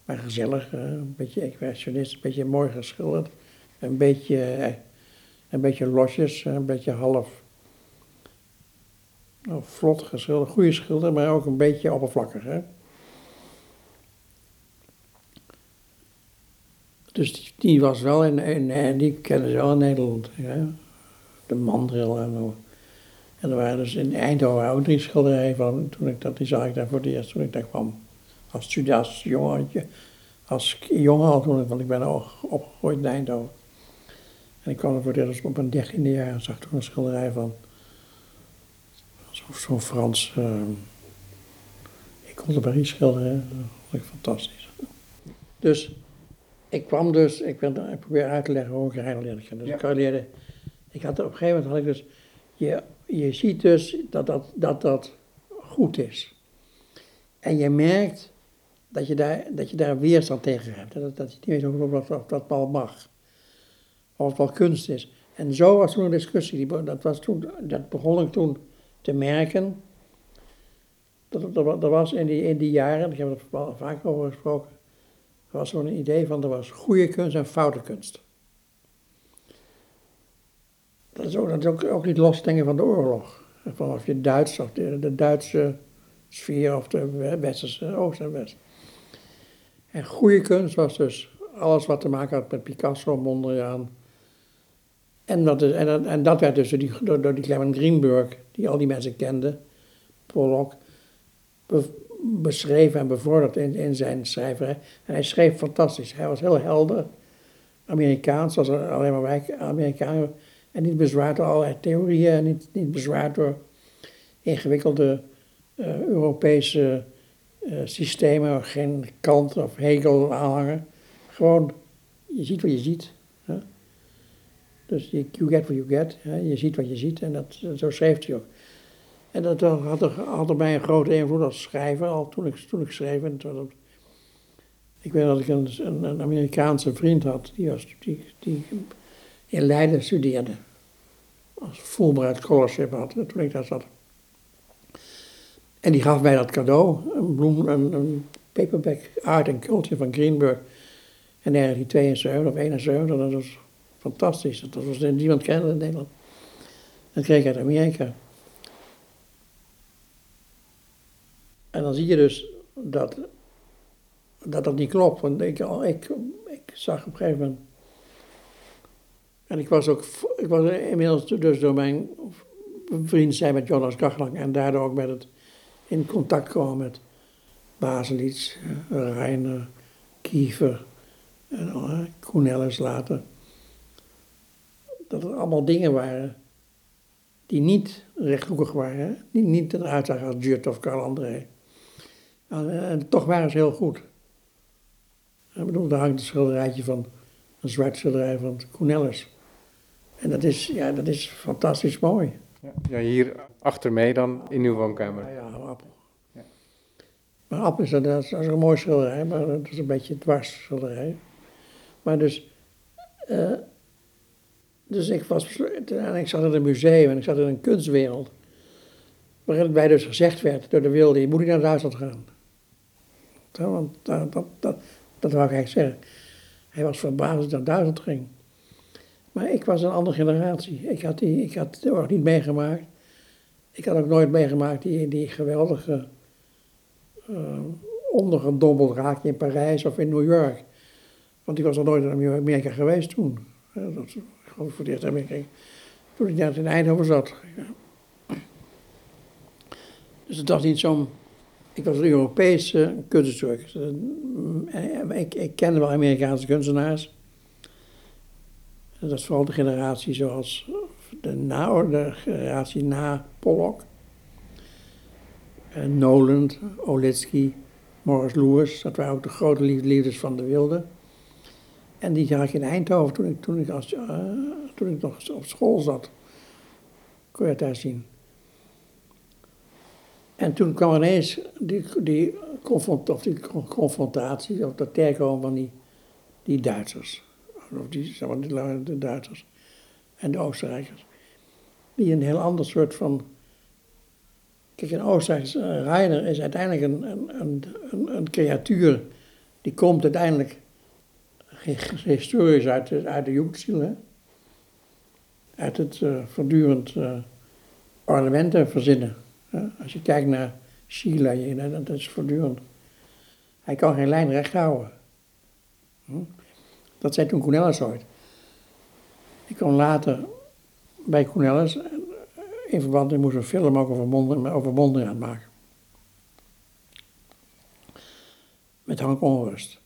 maar gezellig, een beetje expressionist, een beetje mooi geschilderd, een beetje, een beetje losjes, een beetje half nou, vlot geschilderd, goede schilder, maar ook een beetje oppervlakkig. Hè? Dus die, was wel in, in, die kennen ze wel in Nederland. De mandril en En er waren dus in Eindhoven ook drie schilderijen van. Toen ik dat, die zag ik daar voor het eerst toen ik daar kwam. Als als. Als jongen al toen, want ik ben opgegroeid in Eindhoven. En ik kwam er voor het eerst op mijn dertiende jaar en zag toen een schilderij van. Zo'n zo Frans. Uh, ik kon de Paris schilderen. Dat vond ik fantastisch. Dus ik kwam dus, ik, ben, ik probeer uit te leggen hoe ik rijden leerde Dus ik leerde, ik had op een gegeven moment had ik dus, je, je ziet dus dat dat, dat dat goed is. En je merkt dat je daar, dat je daar weerstand tegen hebt. Dat, dat je niet weet of, of, dat wel mag. Of het wel kunst is. En zo was toen een discussie. Dat, was toen, dat begon ik toen te merken. Dat, dat was in die, in die jaren, ik heb er vaak over gesproken er was zo'n idee van er was goede kunst en foute kunst. Dat is ook, dat ook, niet losdenken van de oorlog. Of je Duits of de, de Duitse sfeer of de westerse oost en west. En goede kunst was dus alles wat te maken had met Picasso, Mondriaan. En dat, en, en dat werd dus door die, door, die Clement Greenberg, die al die mensen kende, Pollock, beschreven en bevorderd in, in zijn schrijverij. En hij schreef fantastisch. Hij was heel helder, Amerikaans, zoals alleen maar wij Amerikanen. En niet bezwaard door allerlei theorieën, en niet, niet bezwaard door ingewikkelde uh, Europese uh, systemen, geen Kant of Hegel aanhangen. Gewoon, je ziet wat je ziet. Dus you get what you get, je ziet wat je ziet en dat, zo schreef hij ook. En dat had er, had er mij een grote invloed als schrijver, al toen ik, toen ik schreef. En toen, ik weet dat ik een, een, Amerikaanse vriend had, die, die, in Leiden studeerde. Als Fulbright Scholarship had, toen ik daar zat. En die gaf mij dat cadeau, een bloem, een, een paperback Art and Culture van Greenberg. En 1972 of 71, dat was fantastisch. Dat was niemand kende in Nederland. Dat kreeg uit Amerika. En dan zie je dus dat dat, dat niet klopt. Want ik, ik, ik zag op een gegeven moment. En ik was ook. Ik was inmiddels dus door mijn vriend zijn met Jonas Gachlang en daardoor ook met het in contact komen met Baselitz, Reiner, Kiefer en uh, Koenellis later. Dat het allemaal dingen waren die niet rechthoekig waren, die niet eruit zagen als Jut of Carl André. En toch waren ze heel goed. Ik bedoel, daar hangt een schilderijtje van, een zwart schilderij van Cornelis. En dat is, ja, dat is fantastisch mooi. Ja, hier achter mij dan in uw woonkamer. Ja, ja Appel. Ja. Maar Appel is, dat, is, een mooi schilderij, maar dat is een beetje dwars schilderij. Maar dus, uh, dus ik was, en ik zat in een museum en ik zat in een kunstwereld. Waarin mij dus gezegd werd door de wilde, je moet niet naar Duitsland gaan want dat, dat, dat, Dat wou ik eigenlijk zeggen. Hij was verbaasd dat naar Duitsland ging. Maar ik was een andere generatie. Ik had, die, ik had niet meegemaakt. Ik had ook nooit meegemaakt die, die geweldige uh, ondergedompeld raakje in Parijs of in New York. Want ik was nog nooit in Amerika geweest toen. Dat voor het eerst Amerika. Toen ik net in Eindhoven zat. Dus het was niet zo'n. Ik was een Europese kunsthistoricus. Ik, ik kende wel Amerikaanse kunstenaars. Dat is vooral de generatie zoals de, na, de generatie na Pollock. En Noland, Olitsky, Morris Louis, dat waren ook de grote liefdes van de wilde. En die zag ik in Eindhoven toen ik, toen ik, als, uh, toen ik nog op school zat. Kon je het daar zien. En toen kwam ineens die, die, of die confrontatie, of dat tegenkomen van die, die Duitsers. Of die, zeg maar, de Duitsers en de Oostenrijkers. Die een heel ander soort van. Kijk, een Oostenrijkse uh, Reiner is uiteindelijk een, een, een, een, creatuur. Die komt uiteindelijk historisch uit de, uit Uit het uh, voortdurend uh, ornamenten verzinnen. Als je kijkt naar Sheila, dat is voortdurend. Hij kan geen lijn recht houden. Hm? Dat zei toen Cornelis ooit. Ik kon later bij Cornelis in verband, ik moest een film ook over, Mondriaan, over maken. Met Hank Onrust.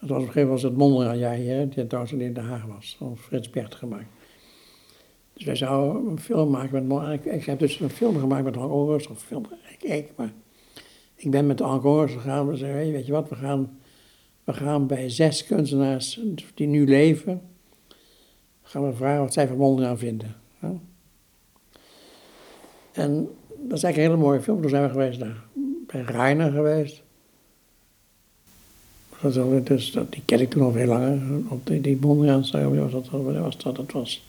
Dat was op een gegeven moment het Mondriaan jij hier, die in Den Haag was, van Frits Bert gemaakt. Dus wij zouden een film maken met. Ik, heb dus een film gemaakt met Hank of film, ik, ik, maar ik ben met Hank Onrust gegaan, we zeiden, weet je wat, we gaan we gaan bij zes kunstenaars die nu leven, gaan we vragen wat zij van Mondriaan vinden. En dat is eigenlijk een hele mooie film. Toen zijn we geweest daar. Bij Reiner geweest. Dat, dus, dat, die ken ik toen al veel langer. Op die, die dat, was dat, dat was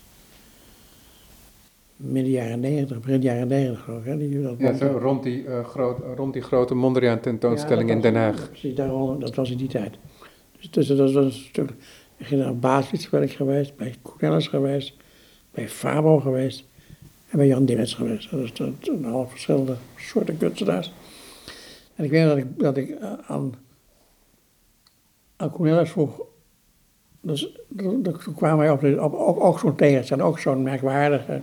midden jaren negentig, begin jaren negentig geloof ik. Die, dat ja, zo rond die, uh, groot, rond die grote Mondriaan tentoonstelling ja, in Den Haag. precies, dat was in die tijd. Dus, dus dat was een stuk. Ik ging naar Basiswerk geweest, bij Cornelis geweest, bij Fabo geweest en bij Jan Dinnets geweest. Dat is een half verschillende soorten kunstenaars. En ik weet dat ik, dat ik eh, aan, Cornelis vroeg. Dus kwamen wij op, op, op ook zo'n ook zo'n merkwaardige.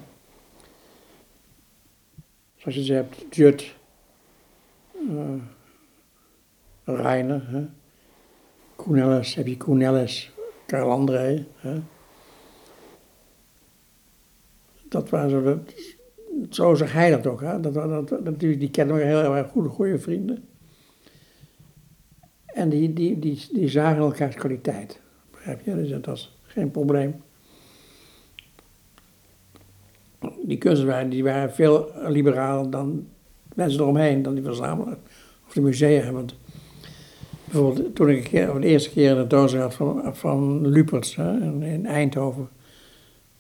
Zoals je zegt, Jut, uh, Reiner. Hè? Heb je Koenellis, Karl André. Hè? Dat waren zo, zo zag hij dat ook. Hè? Dat, dat, dat, die, die kennen we heel erg goede, goede vrienden. En die, die, die, die zagen elkaars kwaliteit. Begrijp je? Dus dat was geen probleem. Die kunstenaars die waren veel liberaler dan mensen eromheen, dan die verzamelen of de musea. Want Bijvoorbeeld toen ik de eerste keer de doos had van, van in, Eindhoven.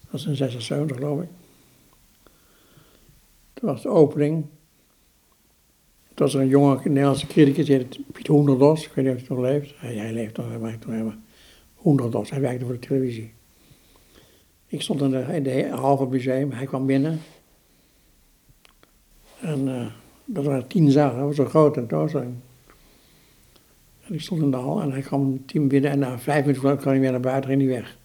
Dat was in 76 geloof ik. Toen was de opening. Was een jonge Nederlandse criticus, die heette Piet Hoenderdos. Ik weet niet of hij nog leeft. Hij, leeft nog, hij maakt nog helemaal. Hoenderdos, hij werkte voor de televisie. Ik stond in de, in de halve museum, hij kwam binnen. En uh, dat waren tien zalen, dat was een grote tentoonstelling. En ik stond in de hal en hij kwam tien binnen en na vijf minuten kwam hij weer naar buiten en hij weg.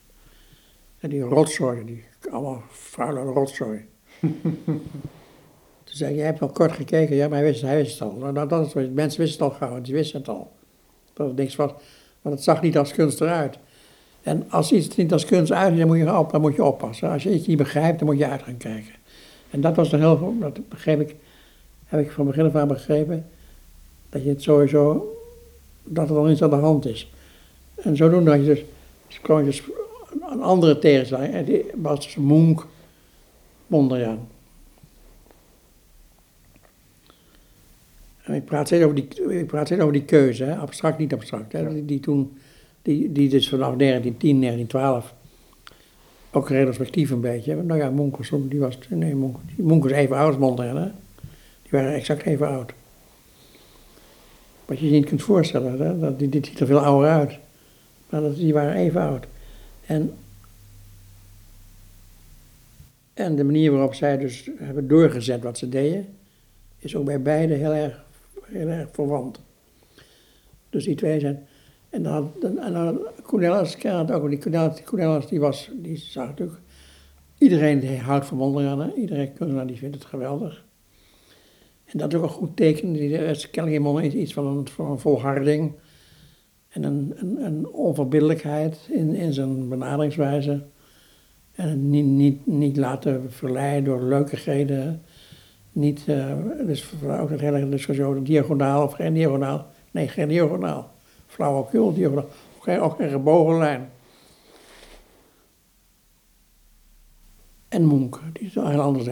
En die rotzooi, die allemaal vuile rotzooi. *laughs* Toen zei ik, jij hebt nog kort gekeken. Ja, maar hij wist, het al. Nou, dat is, mensen wisten het al gauw, die wisten het al. Dat het niks was, want het zag niet als kunst eruit. En als iets niet als kunst uitziet, dan moet je, op, dan moet je oppassen. Als je iets niet begrijpt, dan moet je uit gaan kijken. En dat was dan heel, dat begreep ik, heb ik van begin af aan begrepen, dat je het sowieso dat er wel iets aan de hand is. En zodoende had je dus, dus kwam je dus een andere tegenstelling. En die was dus Mondriaan. Ik praat steeds over die, ik praat over die keuze, hè? abstract, niet abstract. Hè? Die, die, toen, die, die dus vanaf 1910, 1912 ook retrospectief een beetje. Nou ja, was, die was, nee, was even oud als Mondriaan. Hè? Die waren exact even oud. wat je je niet kunt voorstellen. Hè? Dat, die, die ziet er veel ouder uit. Maar dat, die waren even oud. En, en de manier waarop zij dus hebben doorgezet wat ze deden, is ook bij beide heel erg, heel erg verwant. Dus die twee zijn. En dan, en dan Cornelis ook, die Cornelis, die was, die zag natuurlijk, iedereen houdt van Mondriaan, iedereen kunstenaar die vindt het geweldig. En dat is ook een goed teken, die kennelijk is iets van een, van een volharding en een, een, een onverbiddelijkheid in, in zijn benaderingswijze. En niet, niet, niet laten verleiden door leukigheden. Niet, uh, dus ook het hele discussie over diagonaal of geen diagonaal. Nee, geen diagonaal. Flauwekul, diagonaal. Ook geen, ook geen gebogen lijn. En Monk, die is heel anders.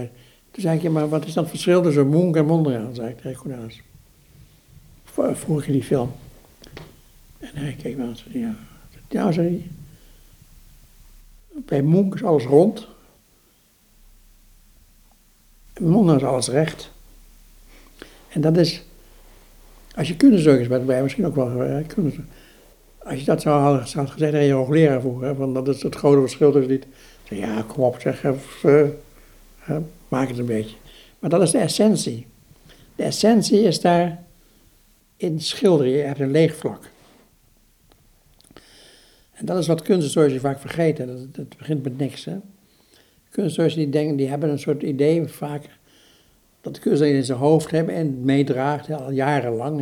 Toen zei ik, maar wat is dan het verschil tussen Monk en Mondriaan? zei ik tegen Cornelis. Vroeg je die film. En hij keek me aan zei, ja, ja, zei hij. Bij Monk is alles rond. En Mondriaan is alles recht. En dat is, als je kunstzeugers bent bij, misschien ook wel eh, kunnen. Als je dat zou hadden, zou gezegd tegen je hoogleraar vroeger, van dat is het grote verschil tussen dit. Ja, kom op, zeg even, uh, maak het een beetje. Maar dat is de essentie. De essentie is daar in schilderen. Je hebt een leeg vlak. En dat is wat kunsthistorici vaak vergeten. Dat, het begint met niks. Hè? Kunsthistorici die denken, die hebben een soort idee vaak dat de kunstenaar in zijn hoofd hebben en meedraagt al jarenlang.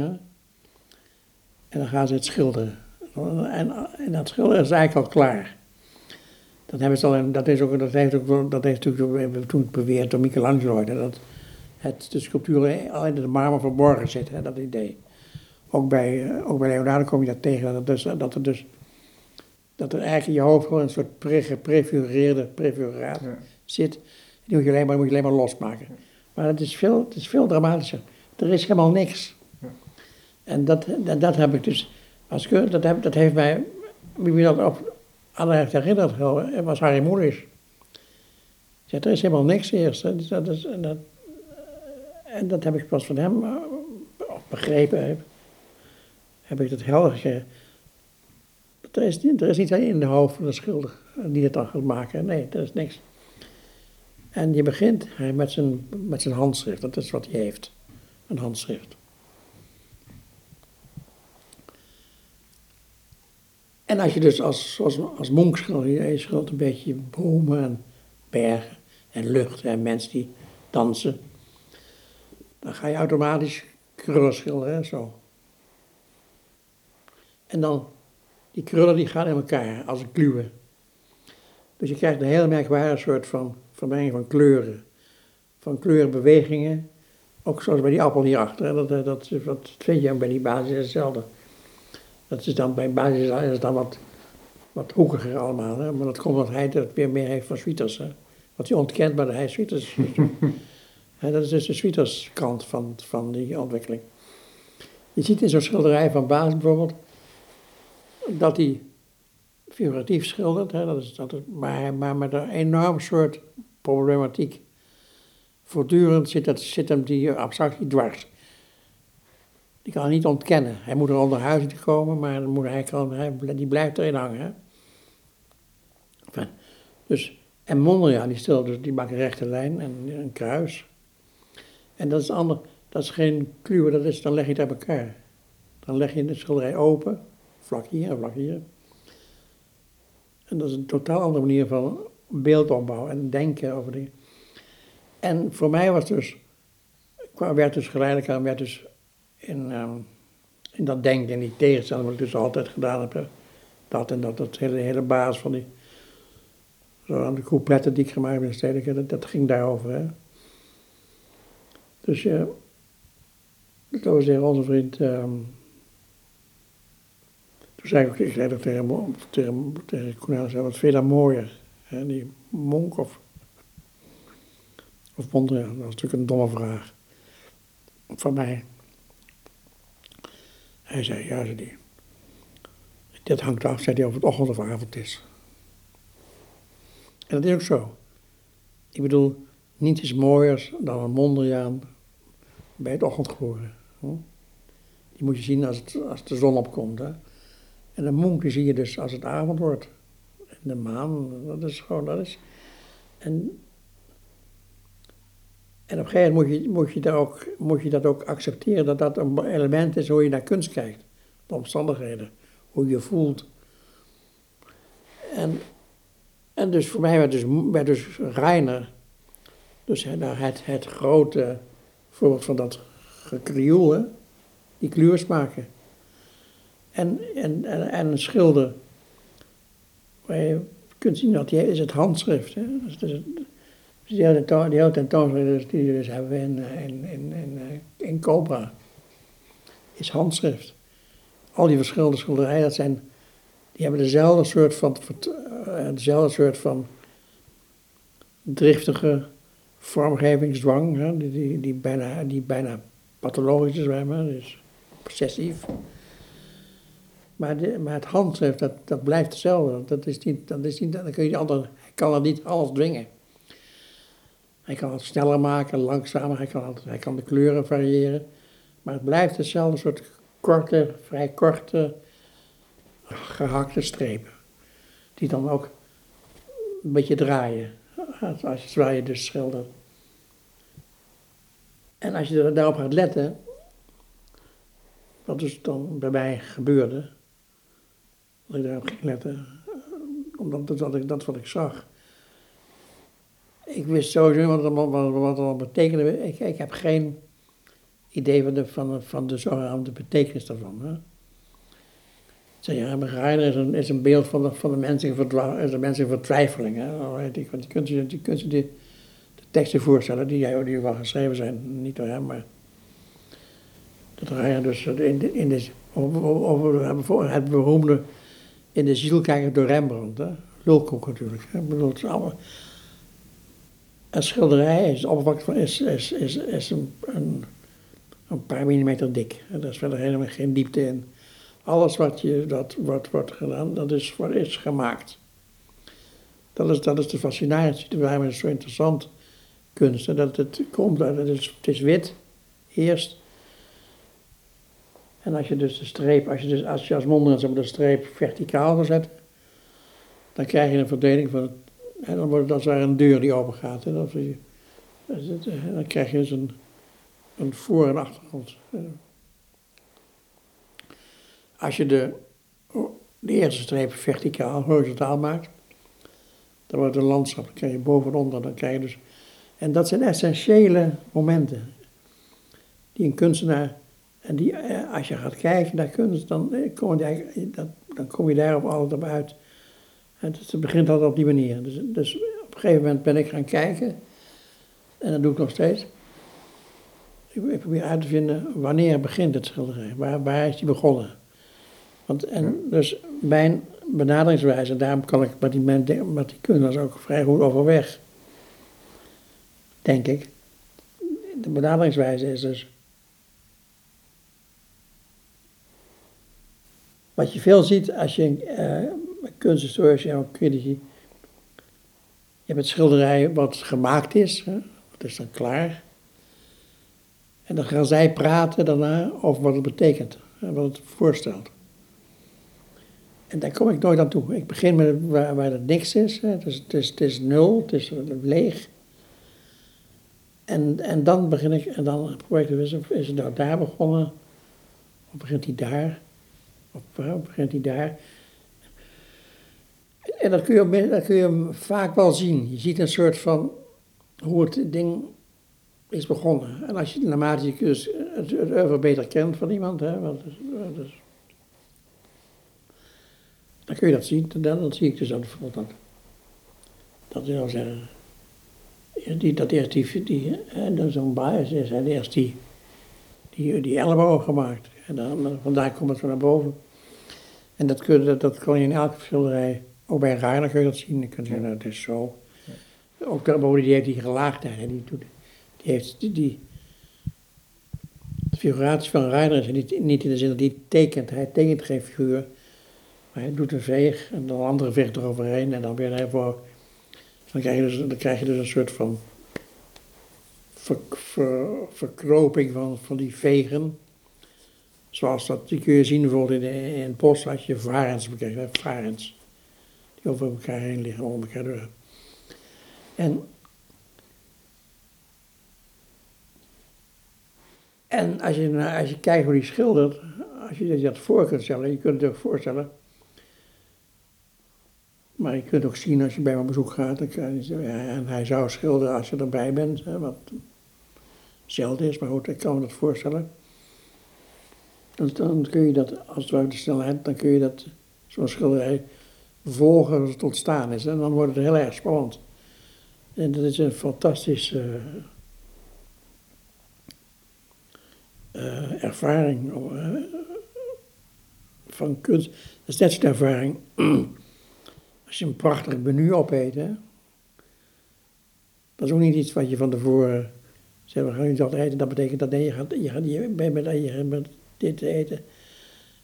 En dan gaan ze het schilderen. En, en dat schilderen is eigenlijk al klaar. Dat, hebben ze al, dat, is ook, dat heeft ook dat heeft natuurlijk toen beweerd door Michelangelo. Dat het, de sculptuur al in de marmer verborgen zit, hè, dat idee. Ook bij, eh, ook bij Leonardo kom je dat tegen, dus, dat er dus dat er eigenlijk in je hoofd gewoon een soort pre geprefigureerde prefiguraat zit. Die moet je, alleen maar, moet je alleen maar losmaken. Maar het is, veel, het is veel dramatischer. Er is helemaal niks. Ja. En dat, dat, dat, heb ik dus, als dat, heb, dat heeft mij, wie me dat op heeft herinnerd, was Harry Moelis. Zegt, er is helemaal niks eerst. Dus dat is, en, dat, en dat heb ik pas van hem eh, begrepen. Heb, heb ik dat helder er is, er is niet in de hoofd van de schilder die het dan gaat maken. Nee, er is niks. En je begint met zijn, met zijn handschrift, dat is wat hij heeft. Een handschrift. En als je dus als, als, als monk schildert, je schildert een beetje bomen en bergen en lucht en mensen die dansen. Dan ga je automatisch krullen schilderen, zo. En dan die krullen die gaan in elkaar als een kluwe. Dus je krijgt een heel merkwaardig soort van vermenging van kleuren. Van kleurenbewegingen. Ook zoals bij die appel hierachter. Dat, dat, dat, dat vind je bij die basis hetzelfde. Dat is dan bij basis is het dan wat, wat hoekiger allemaal. Hè? Maar dat komt omdat hij het weer meer heeft van Sweeters. Hè? Wat hij ontkent, maar hij Sweeters. *laughs* dat is dus de Sweeters kant van, van die ontwikkeling. Je ziet in zo'n schilderij van Baas bijvoorbeeld dat hij figuratief schildert, hè, dat is, dat maar, maar met een enorm soort problematiek. Voortdurend zit, dat, zit hem die abstractie dwars. Die kan hij niet ontkennen. Hij moet er onder huis te komen, maar moet hij, kan, die blijft erin hangen. Dus, en Mondriaan, die stelt dus, die maakt een rechte lijn en een kruis. En dat is ander, dat is geen kluwen, dat is, dan leg je het uit elkaar. Dan leg je de schilderij open vlak hier en vlak hier. En dat is een totaal andere manier van beeldopbouw en denken over dingen. En voor mij was dus, werd dus geleidelijk aan, werd dus in, um, in dat denken, in die tegenstelling, wat ik dus altijd gedaan heb, dat en dat, dat hele, hele basis van die, zo aan de coupletten die ik gemaakt heb in stedelijke, dat, ging daarover. Hè. Dus ja, dat was onze vriend um, zei ik, zei dat tegen, tegen, tegen wat vind je dan mooier? Die monk of, of Mondriaan? Dat was natuurlijk een domme vraag van mij. Hij zei, ja, zei die. Dit hangt af, zei hij, of het ochtend of avond is. En dat is ook zo. Ik bedoel, niets is mooier dan een Mondriaan bij het ochtendgloren. Die moet je zien als, het, als de zon opkomt. Hè. En de maan zie je dus als het avond wordt. En de maan, dat is gewoon, dat is... En, en op een gegeven moment moet je, moet, je daar ook, moet je dat ook accepteren, dat dat een element is hoe je naar kunst kijkt. De omstandigheden, hoe je voelt. En, en dus voor mij werd dus, werd dus Reiner, dus het, het grote voorbeeld van dat gekrioel, die kleursmaken. En, en, en, en een schilder, je kunt zien dat die is het handschrift. Hè? Dus, die hele tentoonstelling die we dus hebben in, in, in, in, in Cobra, is handschrift. Al die verschillende schilderijen, dat zijn, die hebben dezelfde soort van, eh, dezelfde soort van driftige vormgevingsdwang, hè, die, die, die, bijna, die bijna pathologisch is dus obsessief. Maar, het handschrift, dat, dat blijft hetzelfde. Dat is niet, dat is dan kun je hij kan er niet alles dwingen. Hij kan het sneller maken, langzamer, hij kan, hij kan de kleuren variëren. Maar het blijft hetzelfde soort korte, vrij korte, gehakte strepen. Die dan ook een beetje draaien, als je, je dus schildert. En als je daarop gaat letten, wat dus dan bij mij gebeurde, dat ik daarop ging letten, omdat dat, wat ik, dat wat ik zag. Ik wist sowieso wat het, wat, het betekende. Ik, ik heb geen idee van de, van, van de zogenaamde betekenis daarvan. Hè. Zeg, ja, Reiner is een, is een beeld van de, van de menselijke, is een menselijke vertwijfeling. Hè. Want je kunt je, je, kunt je de, de teksten voorstellen die, die wel geschreven zijn, niet door hem, maar dat Reiner dus in de, in de, over, over het beroemde in de ziel kijken door Rembrandt. Natuurlijk. Hè. Het is allemaal, een schilderij is, is, is, is, is een, een, een, paar millimeter dik. En daar is verder helemaal geen diepte in. Alles wat, je, dat, wat wordt gedaan, dat is, wat is gemaakt. Dat is, dat is de fascinatie, waarom is zo interessant kunst. dat het komt, dat het is, het is wit, eerst. En als je dus de streep, als je, dus, als, je als mondeling de streep verticaal wil zetten, dan krijg je een verdeling van en dan wordt het als een deur die open gaat. En dan, dan krijg je dus een, een voor- en achtergrond. Als je de, de eerste streep verticaal, horizontaal maakt, dan wordt het een landschap. Dan krijg je boven en onder. Dan krijg je dus, en dat zijn essentiële momenten die een kunstenaar, en die, eh, als je gaat kijken naar kunst, dan eh, kom je, dan kom je daarop altijd op uit dus het begint altijd op die manier. Dus, dus, op een gegeven moment ben ik gaan kijken, en dat doe ik nog steeds. Ik, probeer uit te vinden wanneer begint het schilderij, waar, waar is die begonnen. Want, en dus mijn benaderingswijze, daarom kan ik met die, met die kunstenaars ook vrij goed overweg. Denk ik. De benaderingswijze is dus. Wat je veel ziet als je uh, kunsthistorici en critici. Je hebt het schilderij wat gemaakt is, hè, dat is dan klaar. En dan gaan zij praten daarna over wat het betekent, wat het voorstelt. En daar kom ik nooit aan toe. Ik begin met waar, waar er niks is. Hè. Het, is, is, nul, het is leeg. En, en dan begin ik, en dan probeer ik te is het nou daar begonnen? Of begint hij daar? Of begint hij daar? En dat kun, je, dat vaak wel zien. Je ziet een soort van hoe het ding is begonnen. En als je, naarmate je dus het, het beter kent van iemand, hè, want, dus, dan kun je dat zien. Dan, dan zie ik dus dat bijvoorbeeld dat. Dat wil zeggen. Die, dat eerst die, die en zo'n baas is, en eerst die, die, die elleboog gemaakt. En dan, vandaar komt het zo naar boven. En dat, kun, dat, dat kan je in elke schilderij ook bij Rainer kun je dat zien. Dan kun je zeggen, dat is zo. Ook daarboven, die heeft die gelaagdheid. Die, doet, die heeft die, die de figuratie van Reiner is niet, niet in de zin dat hij tekent. Hij tekent geen figuur. Maar hij doet een veeg en dan een andere veeg eroverheen. En dan weer daarvoor. Dan krijg je dus, dan krijg je dus een soort van ver, ver, verkroping van, van die vegen. Zoals dat, die kun je zien bijvoorbeeld in, in bos had je varens bekeken, varens. Die over elkaar heen liggen, onder elkaar door. En, en als, je, als je kijkt hoe die schildert, als je dat voor kunt stellen, je kunt het ook voorstellen. Maar je kunt ook zien als je bij hem op bezoek gaat, dan en hij zou schilderen als je erbij bent, hè, wat zelden is, maar goed, ik kan me dat voorstellen. Dan, kun je dat, als het de snelheid, dan kun je dat, zo'n schilderij, volgen als het ontstaan is. En dan wordt het heel erg spannend. En dat is een fantastische eh, ervaring eh, van kunst. Dat is net zo'n ervaring *clears throat* als je een prachtig menu opeet. Hè? Dat is ook niet iets wat je van tevoren zegt, we gaan nu dat eten. Dat betekent dat nee, je gaat, je gaat, je bent je met dit te eten.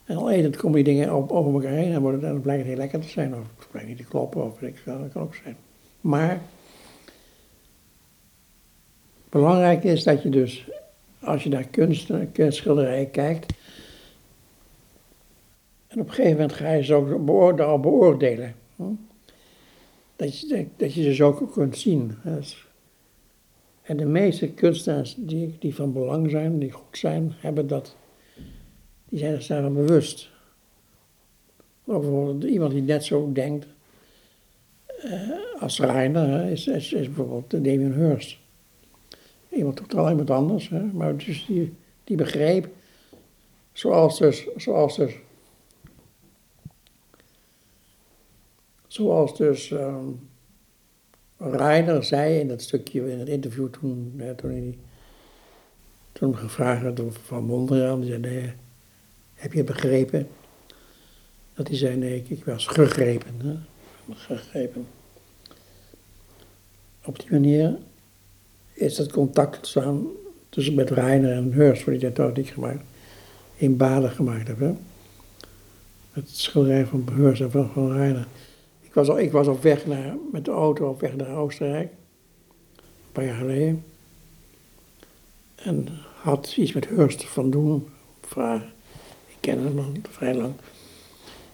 En al etend komen die dingen op, over elkaar heen en, wordt het, en dan blijkt het heel lekker te zijn. Of het blijkt niet te kloppen, of ik dat kan ook zijn. Maar belangrijk is dat je dus, als je naar kunst, kunstschilderijen kijkt, en op een gegeven moment ga je ze ook beoordelen. beoordelen hm? dat, je, dat, je ze zo ook kunt zien. Dus- En de meeste kunstenaars die, die van belang zijn, die goed zijn, hebben dat, die zijn zich daarvan bewust. Bijvoorbeeld iemand die net zo denkt eh, als Reiner, hè, is, is, is bijvoorbeeld Damien Hirst. Iemand totaal iemand anders, hè, maar dus die, die begreep, zoals dus, zoals dus, zoals dus ehm Reiner zei in dat stukje in het interview toen, eh, toen hij toen gevraagd werd door Van Mondriaan, die zei nee, heb je begrepen? Dat hij zei nee, ik, ik was gegrepen, hè? gegrepen. Op die manier is dat contact ontstaan tussen met Reiner en wat hij dat niet gemaakt, in Baden gemaakt heb. Het schilderij van Hearst en van, Reiner. Ik was, al, ik was op weg naar, met de auto op weg naar Oostenrijk, een paar jaar geleden. En had iets met Hearst van doen, vragen. Ik ken hem al vrij lang.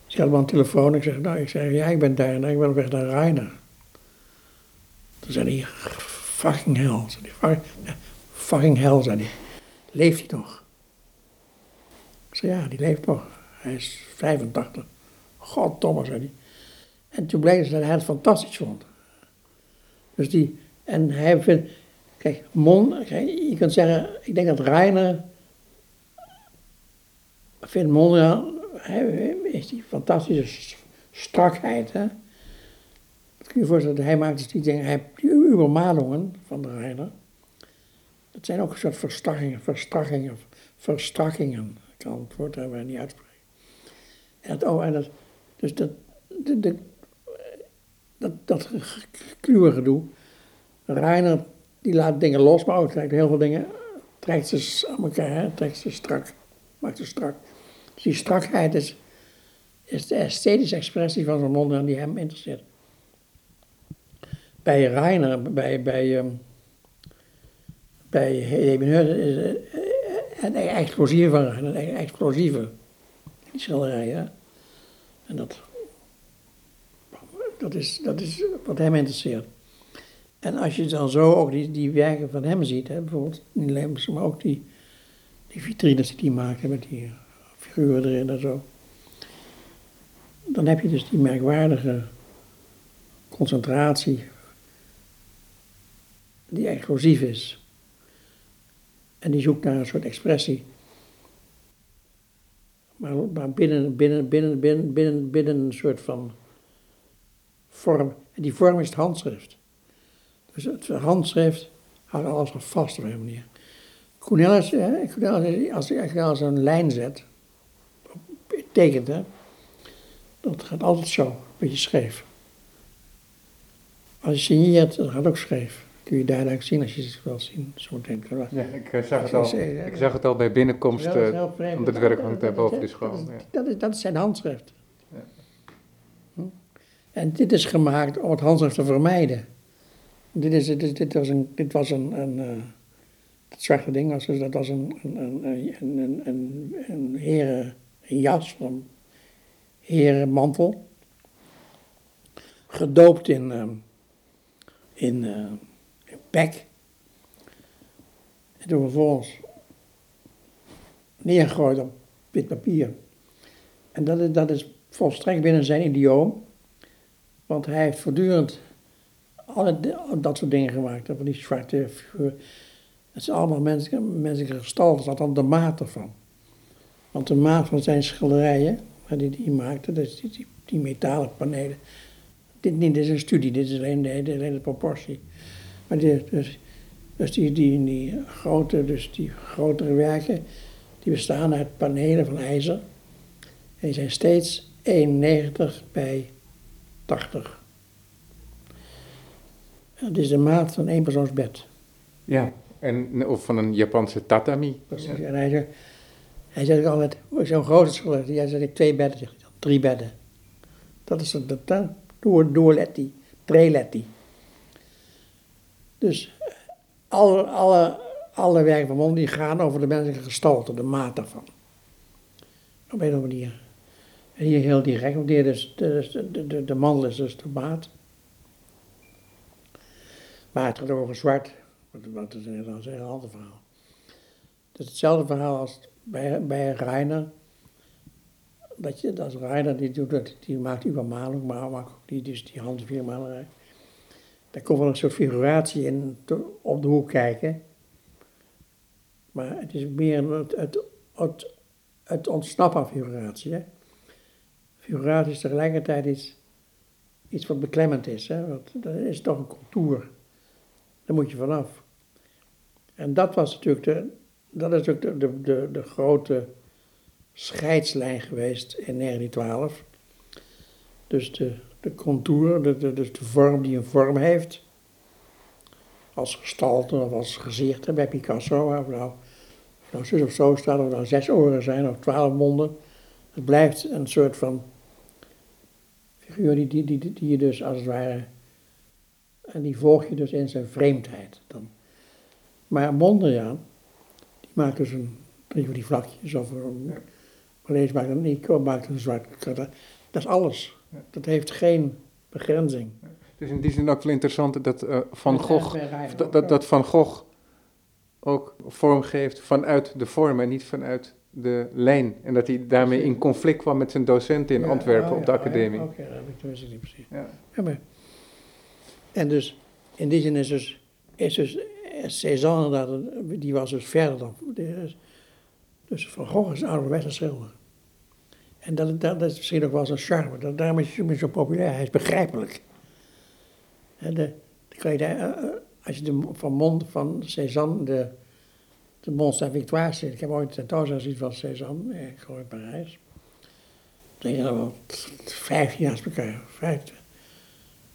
Dus ik had de telefoon. Ik zeg, nou, ik zeg, ja, ik ben daar en ik ben op weg naar Reiner. Toen zei hij, fucking hell. Hij, fucking, fucking hell, zei hij. Leeft hij nog? Ik zei, ja, die leeft nog. Hij is 85. Goddomme, zei hij. En toen bleek dat hij het fantastisch vond. Dus die, en hij vindt, kijk, Mon, kijk, je kunt zeggen, ik denk dat Reiner vindt Mondriaan, is die fantastische strakheid, hè. Kun je voorstellen, hij maakt dus die dingen, hij die übermalingen van de Reiner. Dat zijn ook een soort verstrakkingen, verstrakkingen, verstrakkingen. Ik kan het woord daar niet uitspreken. En dat, oh, en dat, dus dat, de, de, dat, dat kluwe gedoe. Reiner, die laat dingen los, maar ook trekt heel veel dingen, trekt ze aan elkaar, hè, trekt ze strak, maakt ze strak. Die strakheid is, is de esthetische expressie van zo'n mond die hem interesseert. Bij Reiner, bij, bij, um, bij is explosieve van Reiner, het explosieve, die schilderijen. En dat, dat, is, dat is wat hem interesseert. En als je dan zo ook die, die werken van hem ziet, hè, bijvoorbeeld niet alleen, maar ook die, die vitrines die hij maakt met die figuren erin en zo. Dan heb je dus die merkwaardige concentratie die explosief is. En die zoekt naar een soort expressie. Maar, binnen, binnen, binnen, binnen, binnen, binnen een soort van vorm. En die vorm is het handschrift. Dus het handschrift houdt alles nog vast op een manier. Cornelis, Cornelis als hij als een lijn zet, tekent, hè, dat gaat altijd zo, een beetje scheef. Als je signeert, dat gaat ook scheef. Kun je duidelijk zien als je het wel zien. Zo denk ik. Ja, ik uh, zag het al. Ik zag het al bij binnenkomst uh, van dit werk hangt daar boven de school. Dat is, dat is, dat is zijn handschrift. Ja. Hm? En dit is gemaakt om het handschrift te vermijden. Dit, is, dit, dit was een, dit was een, een, uh, Dat zwarte ding was, dus dat was een, een, een, een, een, een, een herenjas, een herenmantel. Gedoopt in, uh, in, pek. En toen vervolgens neergegooid op wit papier. En dat is, dat is volstrekt binnen zijn idioom. Want hij heeft voortdurend alle dat soort dingen gemaakt. Van die zwarte figuren. Het zijn allemaal menselijke, menselijke gestalten. Dan de maat ervan. Want de maat van zijn schilderijen, die hij maakte, dus die, die, die metalen panelen. Dit, niet, dit is een studie, dit is alleen de, de, de proportie. Maar die, dus, dus die, die, die, grote, dus die grotere werken, die bestaan uit panelen van ijzer. En die zijn steeds 91 bij 80. Dat is de maat van één persoonsbed. Ja, en, of van een Japanse tatami. Precies. En hij zegt, hij zegt altijd, zo'n grote schilder, jij zegt twee bedden, dan, drie bedden. Dat is dat, dat door, doorletti, treletti. Dus alle, alle, alle werken van Mon die gaan over de menselijke gestalte, de maat daarvan. Op een of andere manier. En hier heel direct, want hier de, de, de, de mandel is dus de maat. Maar het gaat over zwart, wat is een heel ander verhaal. Het is hetzelfde verhaal als bij, bij Reiner. Dat je, dat Reiner, die, doet die maakt übermalung, maar ook die, dus die handviermalerij. Daar komt wel een soort figuratie in op de hoek kijken. Maar het is meer het, het, het, het ontsnappen aan figuratie. Hè? Figuratie is tegelijkertijd iets, iets wat beklemmend is. Hè? Want dat is toch een contour. Daar moet je vanaf. En dat was natuurlijk de, dat is ook de, de, de, grote scheidslijn geweest in 1912. Dus de, de contour, de, de, dus de vorm die een vorm heeft, als gestalte of als gezicht bij Picasso, of nou, nou zus of zo staat, of nou zes oren zijn of twaalf monden. Het blijft een soort van figuur die, die, die, die je dus als het ware, en die volg je dus in zijn vreemdheid. Dan. Maar Mondriaan, die maakt dus een, drie van die vlakjes, of een, Malees maakt een maakt een zwart, dat is alles. Dat heeft geen begrenzing. Dus in die zin ook wel interessant dat uh, Van Gogh, dat, dat, dat Van Gogh ook vorm geeft vanuit de vorm en niet vanuit de lijn. En dat hij daarmee in conflict kwam met zijn docenten in Antwerpen oh, op de academie. Oké, dat heb ik niet precies. Ja. maar, en dus, in die zin is dus, is dus Cézanne, die was dus verder dan, dus Van Gogh is een ouderwetse schilder. En dat, dat, dat is misschien ook wel zijn charme. Dat, daarom is hij zo populair. Hij is begrijpelijk. de, de, je daar, eh, eh, als je de, van Mond, van Cézanne, de, de Mont Saint-Victoire zit. Ik heb ooit een tentoonstelling gezien van Cézanne, ik gewoon in Parijs. Toen gingen we vijftien jaar elkaar, vijftien.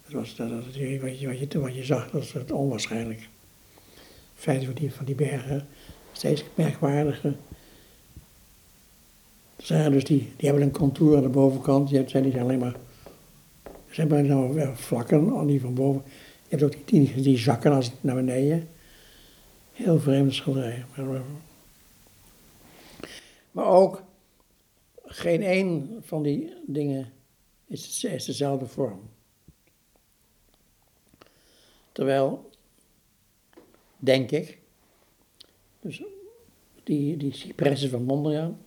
Dat was dat, dat, wat, je, wat, je, wat je zag, dat was onwaarschijnlijk. Vijftien van die, van die bergen, steeds merkwaardiger zijn dus die, die hebben een contour aan de bovenkant. Je hebt, zijn niet alleen maar, ze hebben nou vlakken die van boven. Je hebt ook die, die, die zakken als naar beneden. Heel vreemde schilderijen. Maar, maar ook geen één van die dingen is, is dezelfde vorm. Terwijl, denk ik, dus die, die cipressen van Mondriaan,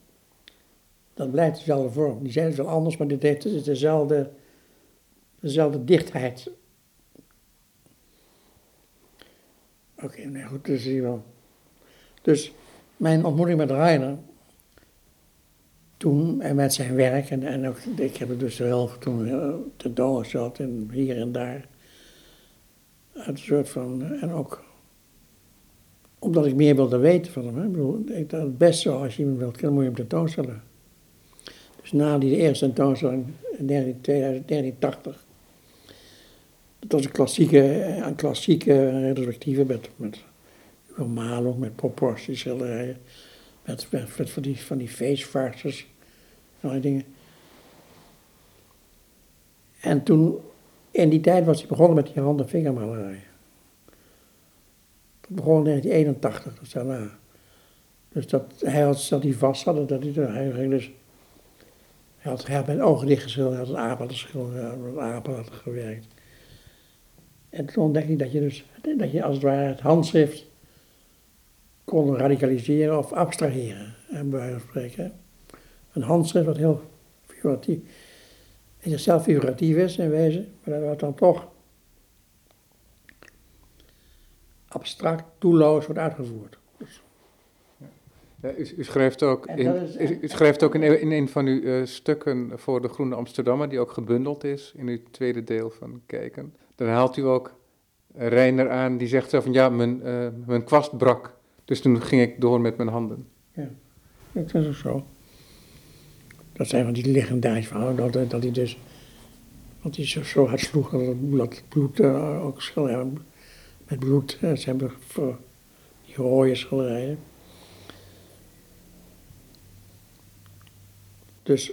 dat blijft dezelfde vorm. Die zijn dus wel anders, maar dit heeft dezelfde, dezelfde dichtheid. Oké, okay, nee, goed, dus zie wel. Dus mijn ontmoeting met Reiner, toen en met zijn werk, en, en ook, ik heb het dus wel toen uh, tentoongesteld en hier en daar. Een soort van, en ook omdat ik meer wilde weten van hem. Hè. Ik bedoel, ik, het best zo, als je iemand wilt kennen, moet je hem tentoonstellen. Dus na die eerste tentoonstelling in 1980. Dat was een klassieke, een klassieke retrospectieve met, met Malung, met proportieschilderijen, met, van die, van die die dingen. En toen, in die tijd was hij begonnen met die handen vingermalerij. Begon in 1981, dus daarna. Dus dat, hij had, dat hij vast had, dat hij, hij ging dus... Hij had, hij had met ogen dicht geschilderd, hij had een aap geschilderd, apen had gewerkt. En toen ontdekte ik dat je dus, dat je als het ware het handschrift kon radicaliseren of abstraheren, bij wijze van spreken. Een handschrift wat heel figuratief, in zichzelf figuratief is in wezen, maar dat dan toch abstract, doelloos wordt uitgevoerd. Dus. Ja, u, u, schrijft ook, in, u schrijft ook in, in een van uw uh, stukken voor de Groene Amsterdammer, die ook gebundeld is in uw tweede deel van Kijken. Dan haalt u ook Reiner aan, die zegt zo van ja, mijn, uh, mijn kwast brak. Dus toen ging ik door met mijn handen. Ja, dat is ook zo. Dat zijn van die legendarische verhalen, dat, dat hij dus, want hij zo, zo hard sloeg dat het bloed uh, ook schilderen, met bloed, uh, ze hebben voor die rode schilderijen. Dus,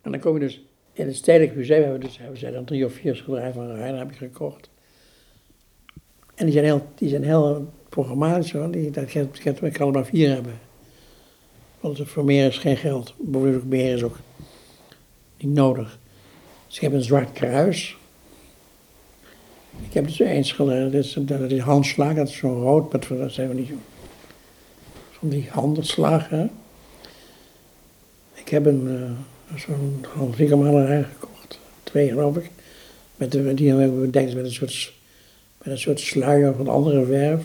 en dan kom je dus in het Stedelijk Museum, hebben we, dus, hebben ze dan drie of vier schilderijen van Reiner heb ik gekocht. En die zijn heel, die zijn heel programmatisch hoor. Die, dat, ik, ik kan er maar vier hebben. Want voor meer is geen geld. Bovendien meer is ook niet nodig. Dus ik heb een zwart kruis. Ik heb dus één schilderij, dat is, dat is handslag, dat is zo'n rood, maar dat zijn we niet van die handelslagen. Ik heb een, uh, zo'n handvingermalerij gekocht, twee geloof ik. Met de, die hebben we bedenkt met een soort met een soort sluier van andere verf.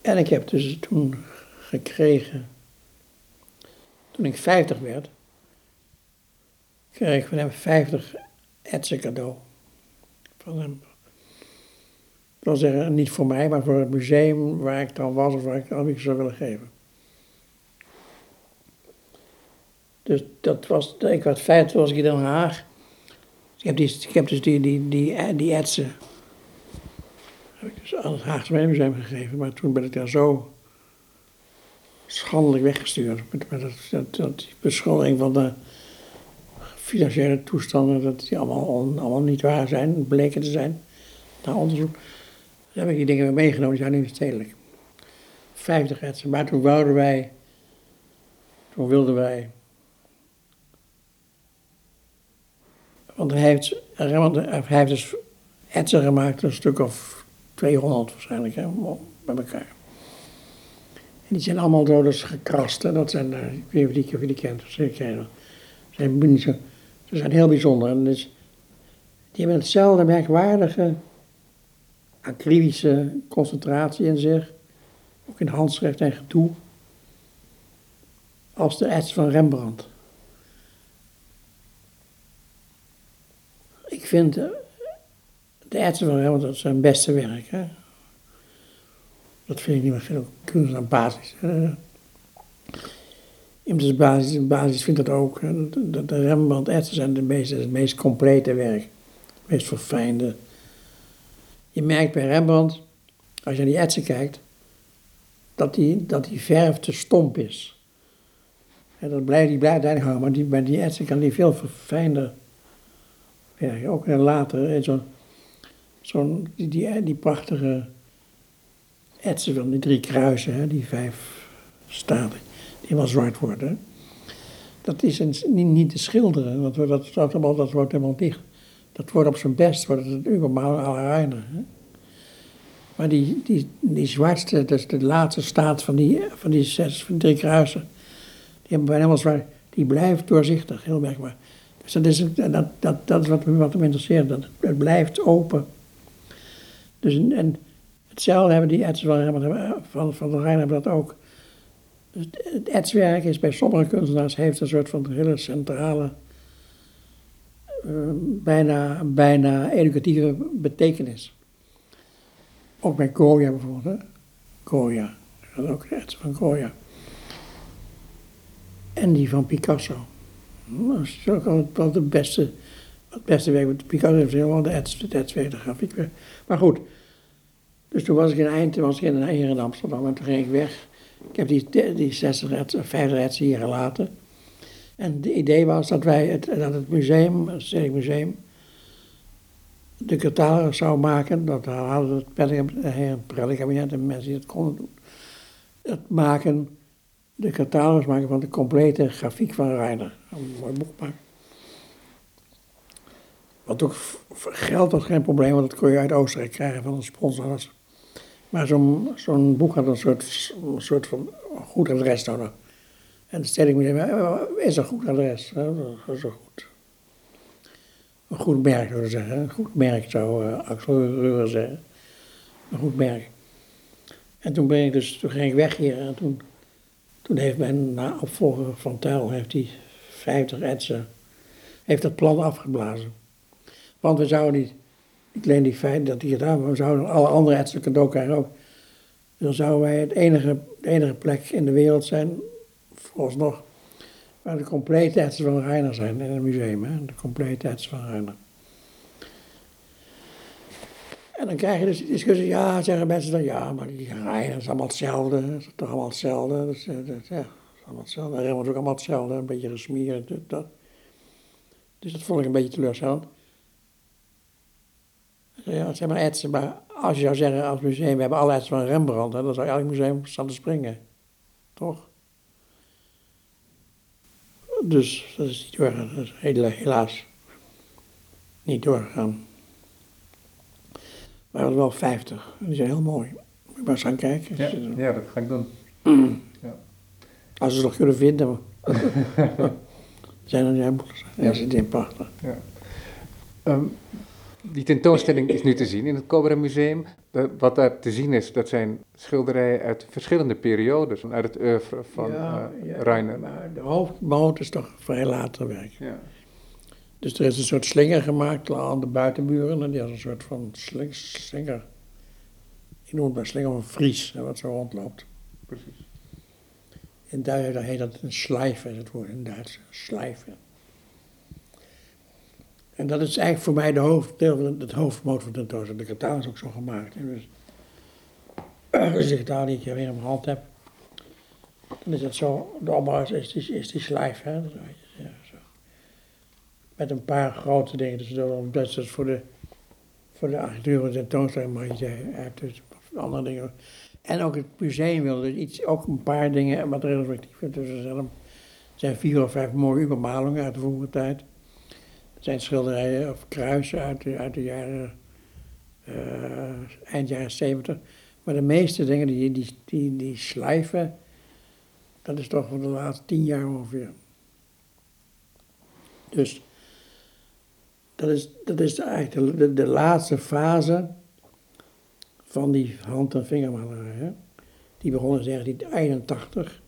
En ik heb dus toen gekregen, toen ik 50 werd, kreeg ik van hem 50 etsen cadeau. Van hem. Dat wil zeggen, niet voor mij, maar voor het museum waar ik dan was of waar ik aan zou willen geven. Dus dat was, ik was 50 was ik in Den Haag. Ik heb, die, ik heb dus die, die, die, die etsen heb ik dus aan het Haagse Museum gegeven. Maar toen ben ik daar zo schandelijk weggestuurd. Met, met dat, dat, die beschuldiging van de financiële toestanden, dat die allemaal, allemaal niet waar zijn, bleken te zijn. Na onderzoek. Dan heb ik die dingen weer meegenomen, die zijn nu stedelijk. 50 etsen. Maar toen wouden wij, toen wilden wij Want hij heeft, hij heeft dus etsen gemaakt, een stuk of 200 waarschijnlijk, hè, bij elkaar. En die zijn allemaal dus gekrast. Hè. Dat zijn, ik weet niet of je die kent, zeker. Zijn, ze zijn heel bijzonder. En die hebben hetzelfde merkwaardige akribische concentratie in zich, ook in handschrift en gedoe, als de ets van Rembrandt. ik vind de, de etsen van Rembrandt zijn beste werk. Hè? Dat vind ik niet meer veel kunst aan basis. Immers basis, basis vindt dat ook. De, de Rembrandt etsen zijn de meest, het meest complete werk. Het meest verfijnde. Je merkt bij Rembrandt, als je naar die etsen kijkt, dat die, dat die verf te stomp is. En dat blijft, die blijft hangen, maar die, bij die etsen kan die veel verfijnder ja, ook later, zo'n zo die, die, die prachtige etsen van die drie kruisen, hè, die vijf staden, die helemaal zwart worden. Dat is niet, te schilderen, want dat, dat, dat, wordt helemaal dicht. Dat wordt op zijn best, wordt het überhaupt allerreiner. Maar die, die, die zwartste, dat de laatste staat van die, van die zes, van drie kruisen, die hebben bijna helemaal zwart, die blijft doorzichtig, heel merkbaar. Dus dat is, dat, dat, dat is wat, wat me interesseert, dat het, blijft open. Dus, en hetzelfde hebben die etswerken van, van de Rijn hebben dat ook. Het etswerk is bij sommige kunstenaars heeft een soort van hele centrale, uh, bijna, bijna educatieve betekenis. Ook bij Goya bijvoorbeeld. Hè? Goya, dat ook het van Goya. En die van Picasso. Dat is ook wel het beste, het beste werk. Want Picasso heeft helemaal de etswerk, de grafiek. Maar goed, dus toen was ik in Eind, was ik in, in Amsterdam en toen ging ik weg. Ik heb die, die 60 etsen, 50 etsen hier gelaten. En het idee was dat wij, het, dat het museum, het Stedelijk Museum, de catalogus zou maken, dat hadden het Pellegrin-kabinet en mensen die het konden doen, het maken, de catalogus maken van de complete grafiek van Reiner. Een mooi boek maken. Wat ook geld was geen probleem, want dat kon je uit Oostenrijk krijgen van een sponsor. Maar zo'n zo'n boek had een soort, soort van goed adres nodig. En het Stedelijk is een goed adres. Is een goed, een goed merk, zou ik zeggen. Een goed merk zou uh, Axel Ruger zeggen. Een goed merk. En toen, ben ik dus, toen ging ik weg hier en toen, toen heeft mijn opvolger van Tuil, heeft die 50 etsen, heeft dat plan afgeblazen. Want we zouden niet, niet alleen die feit dat gedaan, maar we zouden alle andere etsen cadeau krijgen ook. Dan zouden wij het enige, de enige plek in de wereld zijn, vooralsnog, waar de complete etsen van Reiner zijn in het museum. Hè? De complete etsen van Reiner. En dan krijg je dus die discussie, ja, zeggen mensen dan, ja, maar die Reiner is allemaal hetzelfde, toch allemaal hetzelfde. Dus, dat, ja, is allemaal hetzelfde. Reiner is ook allemaal hetzelfde, een beetje gesmierd. Dat. Dus dat vond ik een beetje teleurstellend. Ja, zeg maar etsen, maar als je zou zeggen als museum, we hebben alle etsen van Rembrandt, hè, dan zou elk museum staan te springen. Toch? Dus dat is niet doorgegaan, dat is helaas niet doorgegaan. Maar we hadden wel 50, die zijn heel mooi. Moet je maar eens gaan kijken. Ja, ja dat ga ik doen. *clears throat* Ja. Als ze nog kunnen vinden. *laughs* zijn er jij moet Ja, ze zijn prachtig. Ja. Um, die tentoonstelling is nu te zien in het Cobra Museum. Wat daar te zien is, dat zijn schilderijen uit verschillende periodes, uit het oeuvre van ja, uh, ja, Reiner. Maar de hoofdmoot is toch vrij later werk. Ja. Dus er is een soort slinger gemaakt aan de buitenburen, en die had een soort van sling, slinger. Ik noem het maar slinger van Fries, wat zo rondloopt. Precies. In Duits heet dat een is het woord in Duits, schlijven. En dat is eigenlijk voor mij de hoofddeel van het hoofdmoot van de tentoonstelling. De kataal is ook zo gemaakt. En dus, als ik die ik weer in mijn hand heb, dan is het zo, de opbouw is, is, is die slijf. Hè? Zo. Met een paar grote dingen. Dus dat is voor de, voor de architectuur van de tentoonstelling, maar je hebt dus andere dingen. En ook het museum wilde dus iets, ook een paar dingen wat retrospectief. Dus er zijn vier of vijf mooie übermalingen uit de vroege tijd zijn schilderijen of kruisen uit de, uit de jaren, uh, eind jaren 70. Maar de meeste dingen, die, die, die, die slijven, dat is toch van de laatste tien jaar ongeveer. Dus dat is, dat is eigenlijk de, de, laatste fase van die hand- en vingermalerij. Die begon in 1981.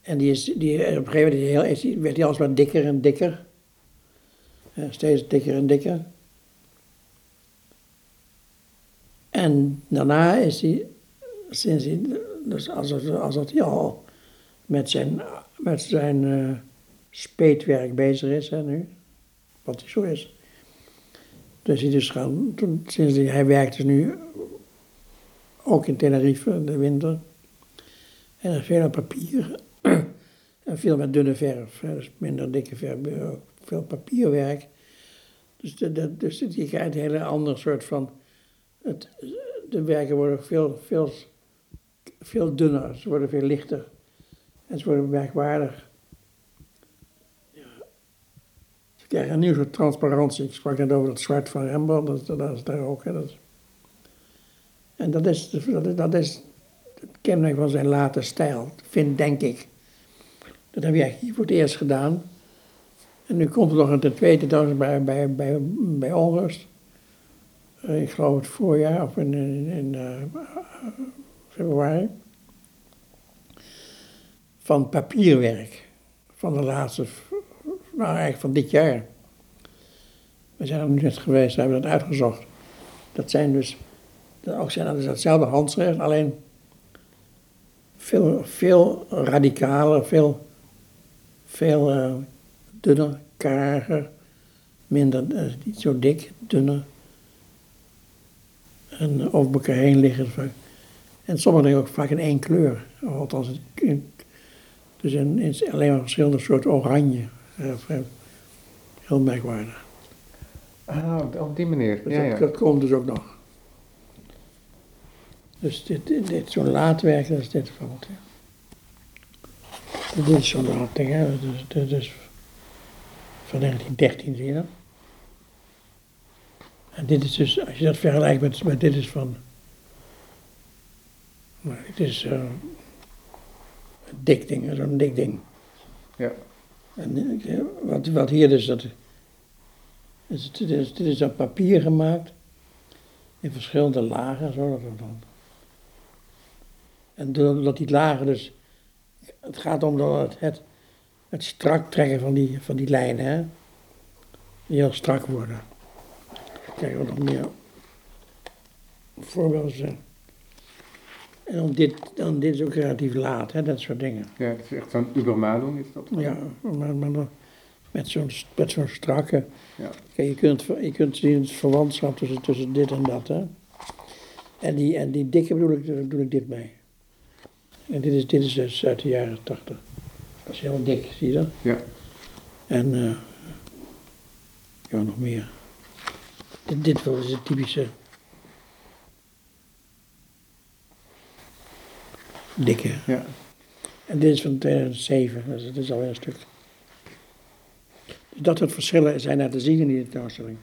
En die is, die, op een gegeven moment heel, werd hij alsmaar dikker en dikker steeds dikker en dikker. En daarna is hij, sinds hij, dus alsof, alsof hij al met zijn, met zijn uh, speetwerk bezig is hè, nu, wat hij zo is. Dus hij dus gaan, toen, sinds hij, hij werkt dus nu ook in Tenerife de winter. En veel papier *clears throat* en veel met dunne verf, dus minder dikke verf, veel papierwerk. Dus, de, dus je krijgt een hele andere soort van. Het, de werken worden veel, veel, veel dunner, ze worden veel lichter. En ze worden merkwaardig. Ja. Ze krijgen een nieuw soort transparantie. Ik sprak net over dat zwart van Rembrandt, dat, dat is daar ook. Hè, dat. En dat is, dat is, dat is het kenmerk van zijn late stijl, vind, denk ik. Dat heb je hier voor het eerst gedaan. En nu komt er nog een tweede dans bij, bij, bij, bij Onrust. Uh, ik geloof het voorjaar of in, in, uh, februari. Van papierwerk. Van de laatste, nou eigenlijk van dit jaar. We zijn er nu net geweest, we hebben dat uitgezocht. Dat zijn dus, ook zijn dat is hetzelfde handschrift, alleen veel, veel radicaler, veel, veel uh, dunner, kariger, minder, uh, niet zo dik, dunner. En over elkaar heen liggen. En sommige dingen ook vaak in één kleur. Althans, in, dus in, in alleen maar verschillende soorten oranje. Uh, heel merkwaardig. Ah, op- die manier. Dus Ja, dat, ja. dat komt dus ook nog. Dus dit, dit, dit zo'n laadwerk, dat is dit bijvoorbeeld. ja. Dit is zo'n laadwerk, hè. Dus, dit is van 1913, zie je dat? En dit is dus, als je dat vergelijkt met, met dit is van... Nou, dit is eh, een dik ding, zo'n dik ding. Ja. En eh, wat, wat hier dus, dat, is, dit, is, dit is op papier gemaakt, in verschillende lagen, zo dat het dan. En doordat die lagen dus, het gaat om dat het, het, het strak trekken van die, van die lijnen, hè, die heel strak worden. Kijk, wat nog meer voorbeelden zijn. En dan dit, dan dit is ook relatief laat, hè, dat soort dingen. Ja, het is echt zo'n Übermalung is dat. Ja, maar, maar met zo'n met zo'n strakke. Ja. Kijk, je kunt, je kunt zien het verwantschap tussen, tussen dit en dat. Hè? En, die, en die dikke bedoel ik, bedoel ik dit mee. En dit is, dit is dus uit de jaren tachtig. Dat is heel dik, zie je dat? Ja. En eh ja, nog meer. Dit, dit was het typische. Dikke. Ja. En dit is van 2007, dus het is alweer een stuk. Dus dat soort verschillen zijn daar te zien in die tentoonstelling.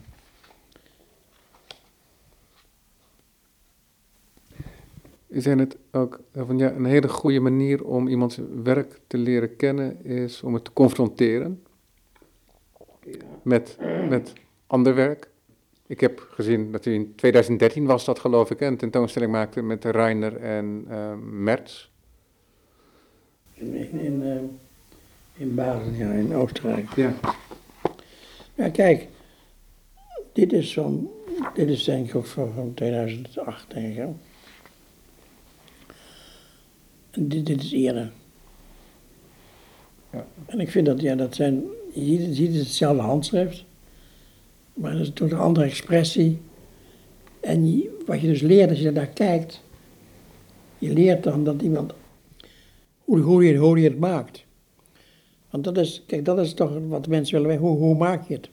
Zijn het ook eh, van ja, een hele goede manier om iemands werk te leren kennen is om het te confronteren met, met ander werk? Ik heb gezien dat hij in 2013 was dat geloof ik, een tentoonstelling maakte met Reiner en eh Mertz. In, in, in, eh, in Baden, ja, in Oostenrijk. Ja. Ja, kijk, dit is van, dit is denk ik ook van, van 2008, denk ik. Hè? Dit, dit is eerder. Ja. En ik vind dat, ja, dat zijn, je ziet, je ziet hetzelfde handschrift, maar dat is toch een andere expressie. En wat je dus leert als je daar kijkt, je leert dan dat iemand, hoe, hoe, je, hoe je het maakt. Want dat is, kijk, dat is toch wat mensen willen weten. Hoe, hoe maak je het?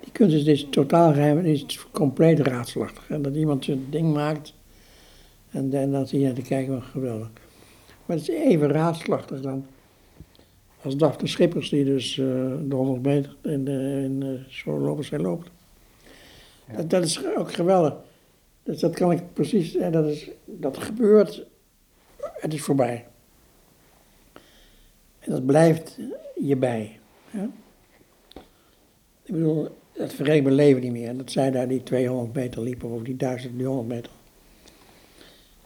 Die kunst is dus totaal geheim en is compleet raadselachtig. En dat iemand zijn ding maakt en, en dan zie je naar te kijken, wat geweldig. Maar het is even raadselachtig dan als Daphne Schippers, die dus eh, de 100 meter in, de, in uh, zo lopen zij loopt. Ja. Dat, dat is ook geweldig. Dus dat kan ik precies, en dat, is, dat gebeurt, het is voorbij. En dat blijft je bij. Ja? Ik bedoel, dat vergeet mijn leven niet meer. Dat zij daar die 200 meter liepen, of die 1000, die 100 meter.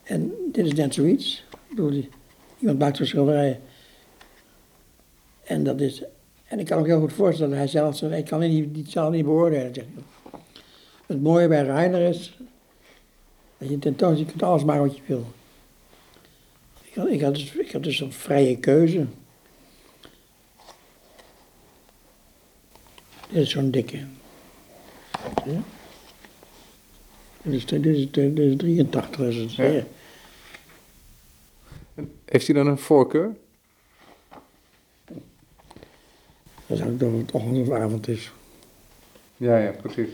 En dit is net zoiets. Ik bedoel, iemand maakt zo'n schilderijen. En dat is... En ik kan me heel goed voorstellen, hij zelf zegt, ik kan niet, die zal niet beoordelen. Het mooie bij Reiner is, dat je tentoon, je kunt alles maken wat je wil. Ik had, dus, ik had dus een vrije keuze. Dit is zo'n dikke. Dit is, dit dit is 83 is het. Heeft hij dan een voorkeur? Dat is ook dat het ochtend of avond is. Ja, ja, precies.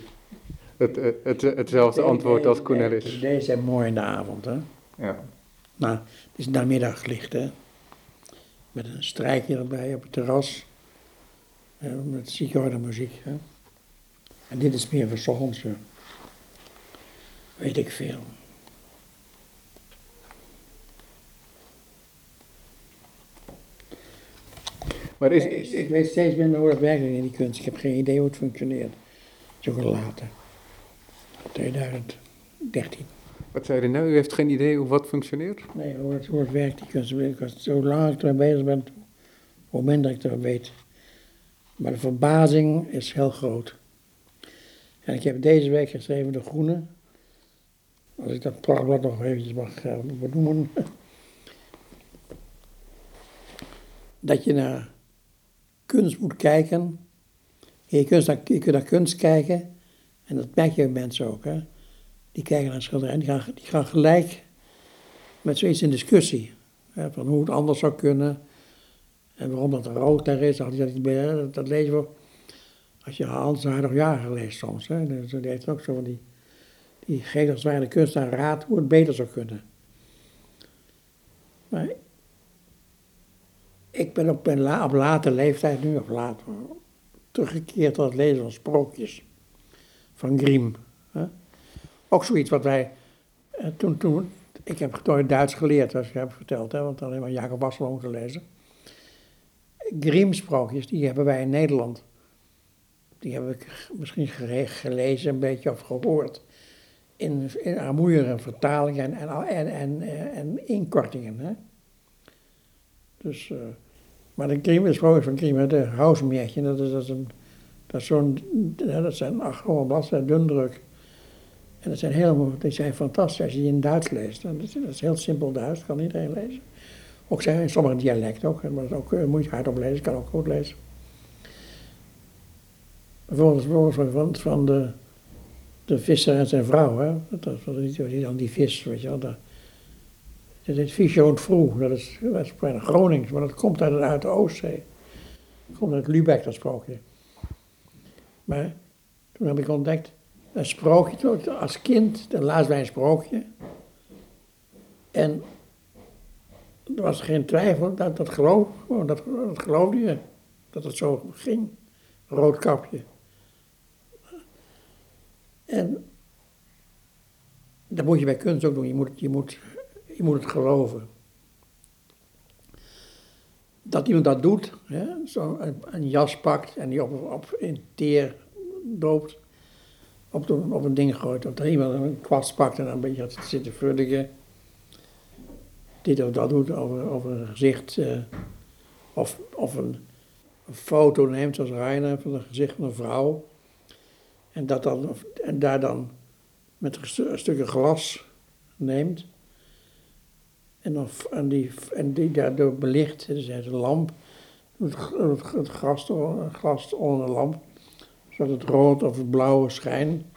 Het, eh, het, hetzelfde antwoord als Cornelis. Deze zijn mooi in de avond, hè. Ja. Nou, het is namiddagelicht, hè. Met een strijkje erbij op het terras. eh, met zieke muziek, hè. En dit is meer voor ochtends, hè. Weet ik veel. Maar is, Ik, is, ik weet steeds minder hoe dat werkt in die kunst. Ik heb geen idee hoe het functioneert. Zo later. 2013. wat zei hij nou? U heeft geen idee hoe wat functioneert? Nee, hoe het, hoe het werkt, die kunst. Ik was, zo langer ik ermee bezig ben, hoe minder ik er weet. Maar de verbazing is heel groot. En ik heb deze week geschreven De Groene. Als ik dat prachtblad nog eventjes mag eh, benoemen. *laughs* Dat je naar kunst moet kijken. Je kunt, naar, je kunt kunst kijken. En dat merk je mensen ook. Hè? Die kijken naar schilderijen. Die gaan, die gaan gelijk met zoiets in discussie. Hè, van hoe het anders zou kunnen. En waarom dat rood daar is, dat dat, dat lezen we. als je Hans nog Jager leest soms, hè, die heeft ook zo van die, die geeft als ware kunstenaar raad hoe het beter zou kunnen. Maar ik ben op, la, op late leeftijd nu, of later, teruggekeerd tot het lezen van sprookjes van Grimm. Hè. Ook zoiets wat wij, eh, toen, toen, ik heb nooit Duits geleerd, zoals ik heb verteld, hè, want alleen maar Jacob Wassel moeten lezen. Grimm-sprookjes, die hebben wij in Nederland. Die heb ik misschien gelezen een beetje of gehoord. In, in armoeige vertalingen en, en, en, en, inkortingen. Hè? Dus, uh, maar de Grimm, sprookjes van Grimm, de Hausmeertje, dat is, dat is een, dat, is dat zijn 800 bladzijden dundruk. En dat zijn helemaal, die zijn fantastisch als je die in Duits leest. Dat is, dat is heel simpel Duits, kan iedereen lezen. Ook zijn in sommige dialecten ook, maar dat ook, uh, moet je hardop lezen, kan ook goed lezen. Bijvoorbeeld, van, van de, de visser en zijn vrouw. Dat was niet dan die vis, weet je wel. Dat is Fischon Vroeg, dat is, dat is Gronings, maar dat komt uit, uit de Oostzee. Dat komt uit Lübeck, dat sprookje. Maar toen heb ik ontdekt, een sprookje, als kind, dan lazen wij een sprookje. En er was geen twijfel, dat, dat, geloof, dat, geloofde je, dat het zo ging. Rood kapje. En dat moet je bij kunst ook doen, je moet, je moet, moet het geloven. Dat iemand dat doet, hè, zo een, jas pakt en die op, op in teer doopt, op, op een ding gooit, of dat iemand een kwast pakt en dan een beetje gaat zitten vulligen dit of dat doet over, over een gezicht. Uh, of of een, foto neemt, zoals Reiner, van een gezicht van een vrouw. En, dat dan, en daar dan met een stukje glas neemt. En, dan, en, die, en die daardoor belicht, dus een lamp, het, het, het glas, glas onder de lamp, zodat het rood of het blauwe schijn,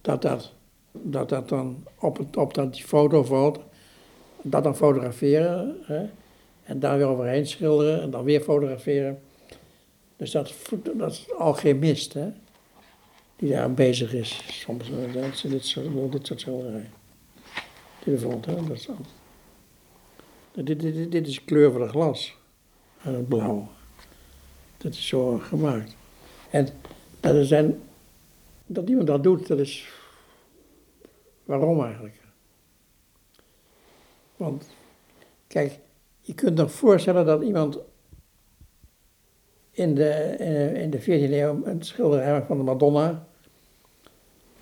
dat dat, dat, dat dan op, het, op dat die foto valt dat dan fotograferen hè, en daar weer overheen schilderen en dan weer fotograferen. Dus dat, dat is alchemist hè, die daar bezig is. Soms dat dit soort, dit soort schilderijen. Dit bijvoorbeeld, hè, dat is dit, dit, dit, is de kleur van het glas, het blauw. Dat is zo gemaakt. En dat, dat iemand dat doet, dat is. Waarom eigenlijk? Want, kijk, je kunt nog voorstellen dat iemand in de, in de 14e eeuw een schilderij van de Madonna,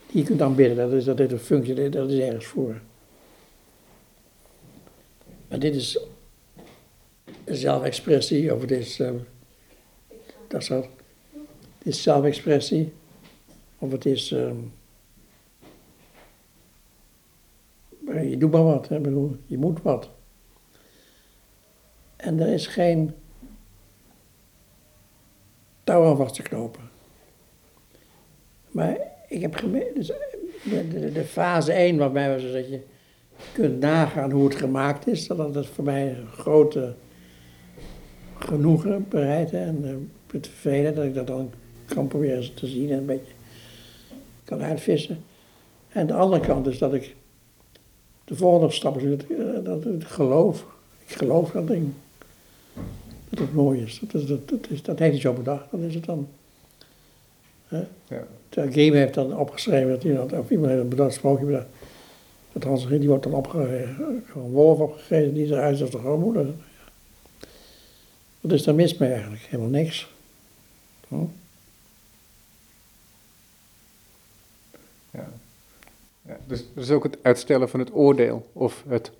die je kunt aanbidden, dat, is, dat heeft een functie, dat is ergens voor. Maar dit is zelfexpressie, of het is, uh, dat is, dit is zelfexpressie, of het is... Uh, je doet maar wat, hè, bedoel, je moet wat. En er is geen touw aan vast te knopen. Maar ik heb gemerkt, dus de, de, de, fase 1 waarbij was dat je kunt nagaan hoe het gemaakt is, dat is voor mij een grote genoegen bereid en uh, het vervelend dat ik dat dan kan proberen te zien en een beetje kan uitvissen. En de andere kant is dat ik de volgende stap is het, eh, dat, het geloof. Ik geloof dat ding. Dat het mooi is. Dat, is, dat, dat, is, dat heeft hij zo bedacht. Dan is het dan. Hè? Ja. Game heeft dan opgeschreven dat iemand, of iemand heeft een bedacht sprookje bedacht. Dat Hans die wordt dan opgegeven, gewoon wolf opgegeven, die eruit als de grootmoeder. Wat is daar mis mee eigenlijk? Helemaal niks. Hm? dus, dus ook het uitstellen van het oordeel of het,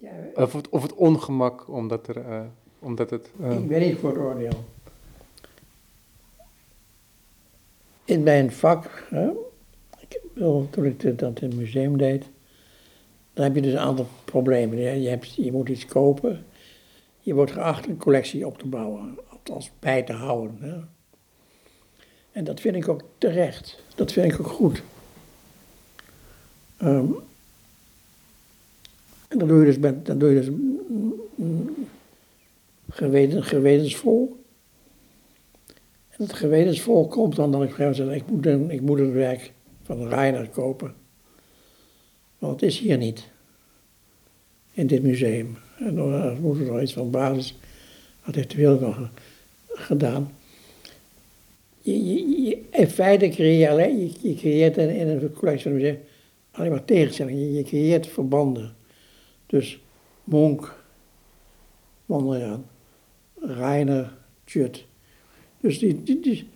ja, of het, of het ongemak omdat, er, uh, omdat het... Uh, ik ben niet voor het oordeel. In mijn vak, hè, ik, toen ik dat in het museum deed, dan heb je dus een aantal problemen. Je, hebt, je moet iets kopen, je wordt geacht een collectie op te bouwen, althans bij te houden. Hè. En dat vind ik ook terecht, dat vind ik ook goed. Um, en dan doe je dus, met, dan doe je dus geweten, gewetensvol. En het gewetensvol komt dan dat ik zeg, ik moet, een, ik moet het werk van Reiner kopen. Want het is hier niet. In dit museum. En dan moet er nog iets van basis. Dat heeft nog gedaan. Je, je, je, in feite creëer je alleen, je, creëert in, een collectie van een museum alleen maar tegenstellingen. Je, creëert verbanden. Dus Monk, Mondriaan, Reiner, Jut. Dus die, die, die,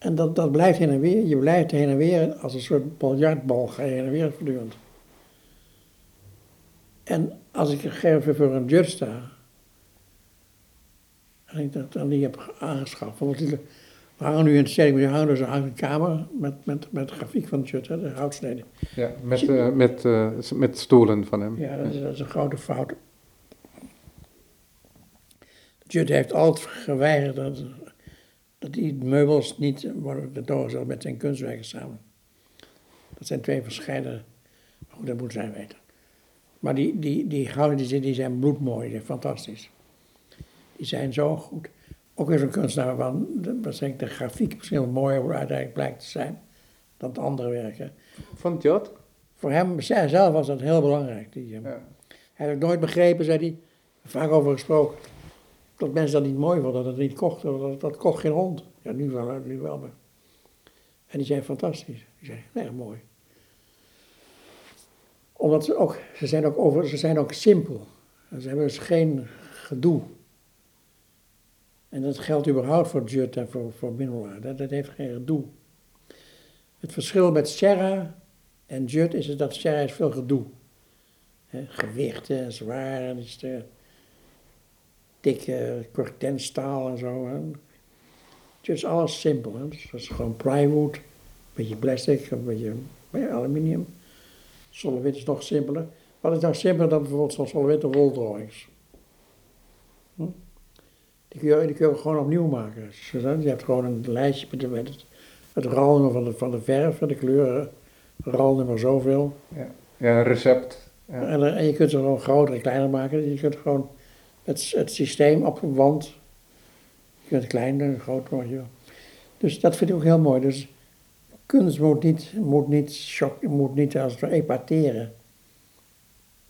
en dat, dat blijft heen en weer. Je blijft heen en weer als een soort biljartbal ga je heen en weer voortdurend. En als ik gegeven voor een Jut sta, en ik dat dan die heb aangeschaft. Want we hangen nu in het Stedelijk Museum hangen dus een kamer met, met, met grafiek van Jut, hè, de houtsnede. Ja, met, uh, met, uh, met stoelen van hem. Ja, dat is, dat is een grote fout. Jut heeft altijd geweigerd dat, dat die meubels niet worden tentoongesteld met zijn kunstwerken samen. Dat zijn twee verschillende, goed, dat moet zij weten. Maar die, die, die gouden die, die zijn bloedmooi, die zijn fantastisch. Die zijn zo goed. Ook weer zo'n kunstenaar van, de, de grafiek misschien wel mooier uiteindelijk blijkt te zijn dan de andere werken. Van Jot? Voor hem zelf was dat heel belangrijk. Die, ja. Hij heeft nooit begrepen, zei hij, vaak over gesproken, dat mensen dat niet mooi vonden, dat het niet kochten, dat, dat kocht geen hond. Ja, nu wel, nu wel. Maar. En die zijn fantastisch. Die zijn erg mooi. Omdat ze ook, ze zijn ook, over, ze zijn ook simpel. Ze hebben dus geen gedoe. En dat geldt überhaupt voor Jut en voor, voor Minola. Dat, dat heeft geen gedoe. Het verschil met Serra en Jut is dat Serra is veel gedoe. He, gewichten, zwaar, en is de dikke kortenstaal en zo. Hè. Jut is alles simpel. Hè. Dat is gewoon plywood, een beetje plastic, een beetje aluminium. Solowit is nog simpeler. Wat is nou simpeler dan bijvoorbeeld zo'n Solowit of Woldrawings? Hm? Die kun, je, die kun je gewoon opnieuw maken. Je hebt gewoon een lijstje met, met het, het rolnummer van de, van de verf, de kleuren, rolnummer zoveel. Ja, ja een recept. Ja. En, en, je kunt ze gewoon groter en kleiner maken. Je kunt gewoon het, het systeem wand, je kunt kleiner, groter maken. Dus dat vind ik ook heel mooi. Dus kunst moet niet, moet niet, shock, moet niet als het epateren.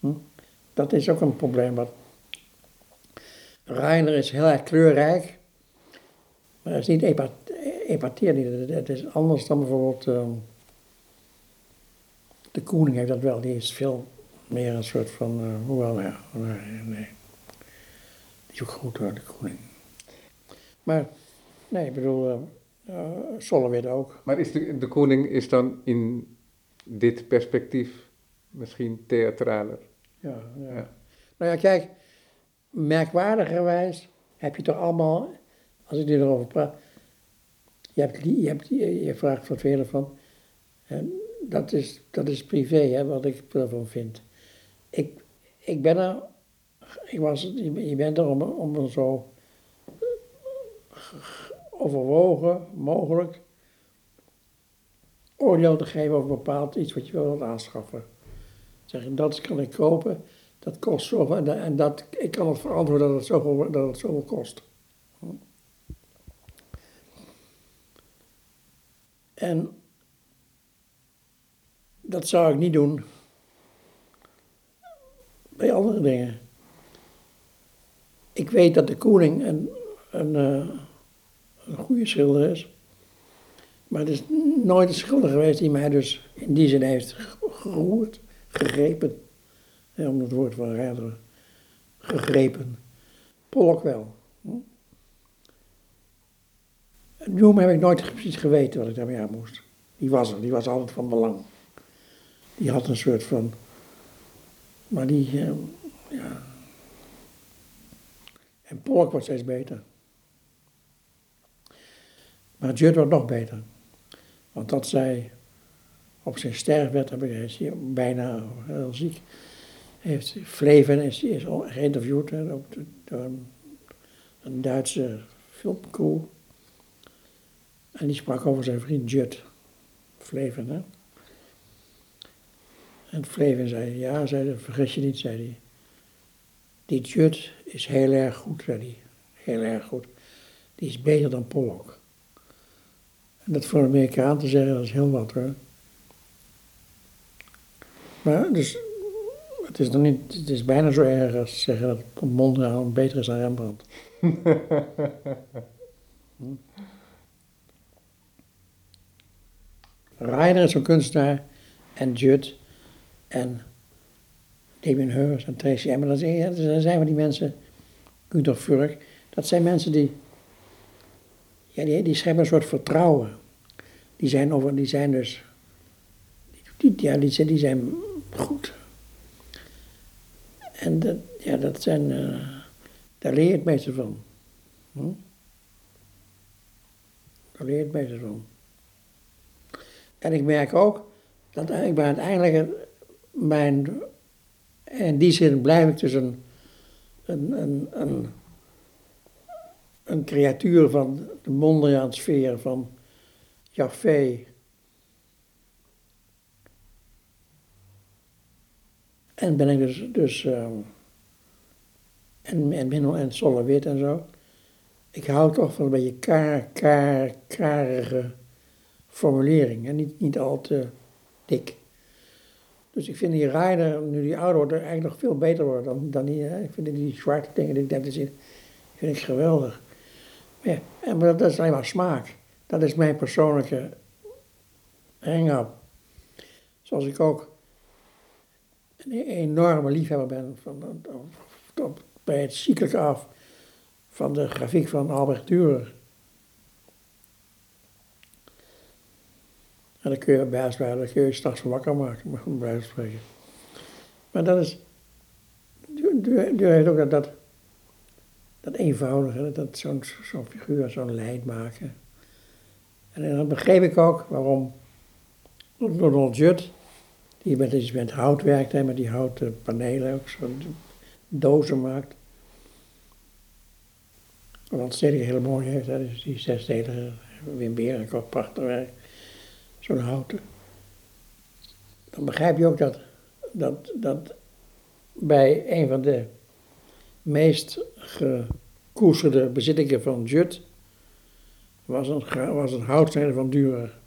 Hm? Dat is ook een probleem wat Reiner is heel erg kleurrijk, maar het is niet epateerd. Het is anders dan bijvoorbeeld um, de koning heeft dat wel. Die is veel meer een soort van, uh, hoewel, ja, nee. Ook goed hoor, de koning. Maar, nee, ik bedoel, uh, ook. Maar is de, de koning is dan in dit perspectief misschien theatraler? Ja, ja. ja. Nou ja, kijk, merkwaardigerwijs heb je toch allemaal, als ik nu erover praat, je, hebt, je, hebt, je, vraagt wat veel ervan. En dat, is, dat is privé, hè, wat ik ervan vind. Ik, ik ben er, ik was, je bent er om, om zo overwogen mogelijk oordeel te geven over bepaald iets wat je wil aanschaffen. Zeg, dat kan ik kopen dat kost zoveel. En, en dat, ik kan het verantwoorden dat het zoveel, dat het zoveel kost. En dat zou ik niet doen bij andere dingen. Ik weet dat de koning een, een, eh, een goede schilder is. Maar het is nooit een schilder geweest die mij dus in die zin heeft geroerd, gegrepen om het woord van redder, gegrepen. Pollock wel. Hm? Heb ik nooit precies geweten wat ik daarmee aan moest. Die was er, die was altijd van belang. Die had een soort van. Maar die, eh, ja. En Pollock wordt steeds beter. Maar Judd wordt nog beter. Want dat zij op zijn sterfbed, heb ik bijna heel ziek, heeft Fleven is, is geïnterviewd door een Duitse filmcrew. En die sprak over zijn vriend Jut, Fleven. Hè? En Fleven zei, ja, zei, vergis je niet, zei hij. Die Jut is heel erg goed, zei hij. Heel erg goed. Die is beter dan Pollock. Dat voor een Amerikaan te zeggen, dat is heel wat hoor. Maar dus, het is, nog niet, het is bijna zo erg als zeggen dat Mondriaan beter is dan Rembrandt. *laughs* hm. Reiner is een kunstenaar en Judd en Damien Hirst en Tracy Emin. Dat zijn van die mensen, Gunther Furk, dat zijn mensen die, ja, die, die scheppen een soort vertrouwen. Die zijn, over, die zijn dus, die, ja, die, zijn, die zijn goed. En dat, ja, dat zijn, uh, daar leer je van. Hm? Daar leer je van. En ik merk ook dat ik ben uiteindelijk mijn. In die zin blijf ik dus een, een, een, een, een creatuur van de Mondriaan-sfeer, van Jaffe. En ben ik dus, dus um, en, en, en, en Solowit en zo. Ik hou toch van een beetje kar, kar, karige formulering en niet, niet al te dik. Dus ik vind die Rider, nu die ouder wordt, eigenlijk nog veel beter worden dan, dan die, hè? ik vind die zwarte dingen die ik net zie, vind ik geweldig. Maar, ja, maar dat is alleen maar smaak. Dat is mijn persoonlijke hang-up. Zoals ik ook een enorme liefhebber ben van, op, bij het ziekelijk af van de grafiek van Albert Dürer. En dan kun je bij dan kun je s'nachts wakker maken, maar. Maar dat is, Duur heeft ook dat, dat, dat eenvoudige, dat zo'n figuur, zo'n lijn maken. En dan begreep ik ook waarom Donald Judd, die met, met hout werkt met die houten panelen ook zo'n dozen maakt. Wat stedelijk heel mooi heeft, hè, dus die zesdelige Wim Berenkoop, prachtig werk zo'n houten. Dan begrijp je ook dat, dat, dat bij een van de meest gekoesterde bezittingen van Jut was een, was een houtsnijder van Durer.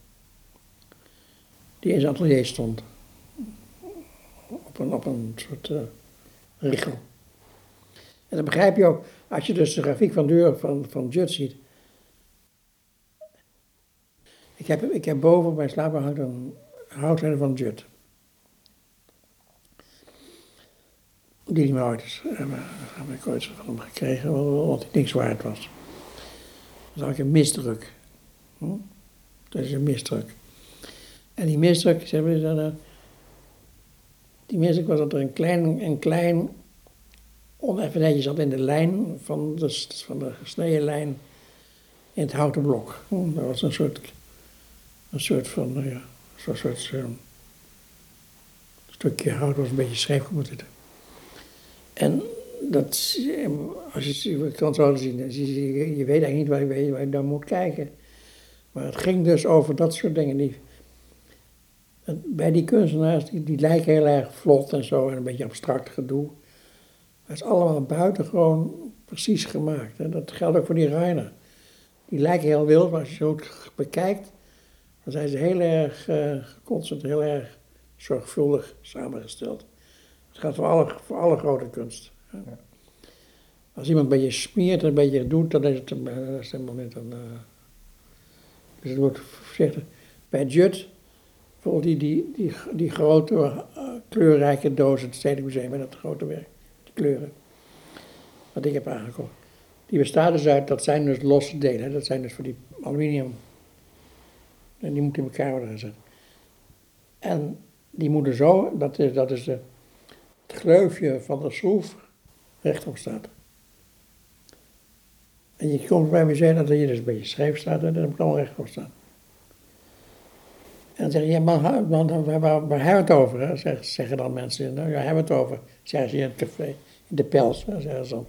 Die in zijn atelier stond. Op een, op een soort uh, richel. En dan begrijp je ook, als je dus de grafiek van Durer van, van Jut ziet, ik heb, ik heb boven op mijn slaapkamer een houtsnijder van Jut. Die niet meer ooit is. Daar heb ik ooit van hem gekregen, omdat hij niks waard was. Zag ik een misdruk. Hm? Dat is een misdruk. En die misdruk, ze hebben dan, die misdruk was dat er een klein, een klein oneffenheidje zat in de lijn van de, van de gesneden lijn in het houten blok. Hm? Dat was een soort een soort van, nou ja, zo'n soort um, stukje hout was een beetje scheef moeten. En dat, als je het kan zo zien, je, je weet eigenlijk niet waar je, waar naar moet kijken. Maar het ging dus over dat soort dingen. Die, bij die kunstenaars, die, die lijken heel erg vlot en zo, en een beetje abstract gedoe. Maar het is allemaal buitengewoon precies gemaakt. En dat geldt ook voor die Reiner. Die lijken heel wild, maar als je zo bekijkt, dan zijn ze heel erg uh, geconcentreerd, heel erg zorgvuldig samengesteld. Het gaat voor alle, voor alle grote kunst. Ja. Als iemand een beetje smeert en een beetje doet, dan is het, een, eh, dat is helemaal niet een. Uh, dus het wordt voorzichtig. Bij Jut, bijvoorbeeld die, die, die, die grote uh, kleurrijke doos, het Stedelijk Museum, met dat grote werk, die kleuren, wat ik heb aangekocht. Die bestaat dus uit, dat zijn dus losse delen, dat zijn dus voor die aluminium en die moet in elkaar worden gezet. En die moeten zo, dat is, dat is de, het gleufje van de schroef rechtop staat. En je komt bij me zeggen dat je dus een beetje scheef staat en dat moet allemaal rechtop staan. En dan zeg je, ja, maar, waar, waar, waar, hebben we het over? Zeggen dan mensen, nou ja, hebben we het over? Zeggen ze in het café, in de pels, zeggen ze dan.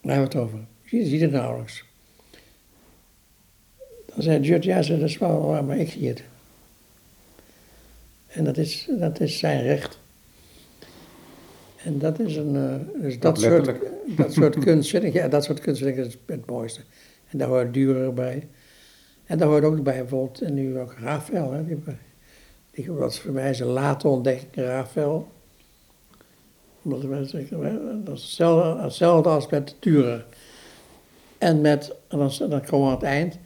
Waar hebben we het over? Je ziet het nauwelijks. Dan zei Judge, ja, dat is wel waar, maar ik zie het. En dat is, dat is zijn recht. En dat is een, uh, dus dat, soort, dat soort kunst vind ik, ja, dat soort kunst vind ik het, het mooiste. En daar hoort duurder bij. En daar hoort ook bij bijvoorbeeld, en nu ook Rafael, hè, die, die was voor mij zijn late ontdekking, Rafael. Dat is hetzelfde, hetzelfde als met Turen. En met, en dan, dan komen we aan het eind,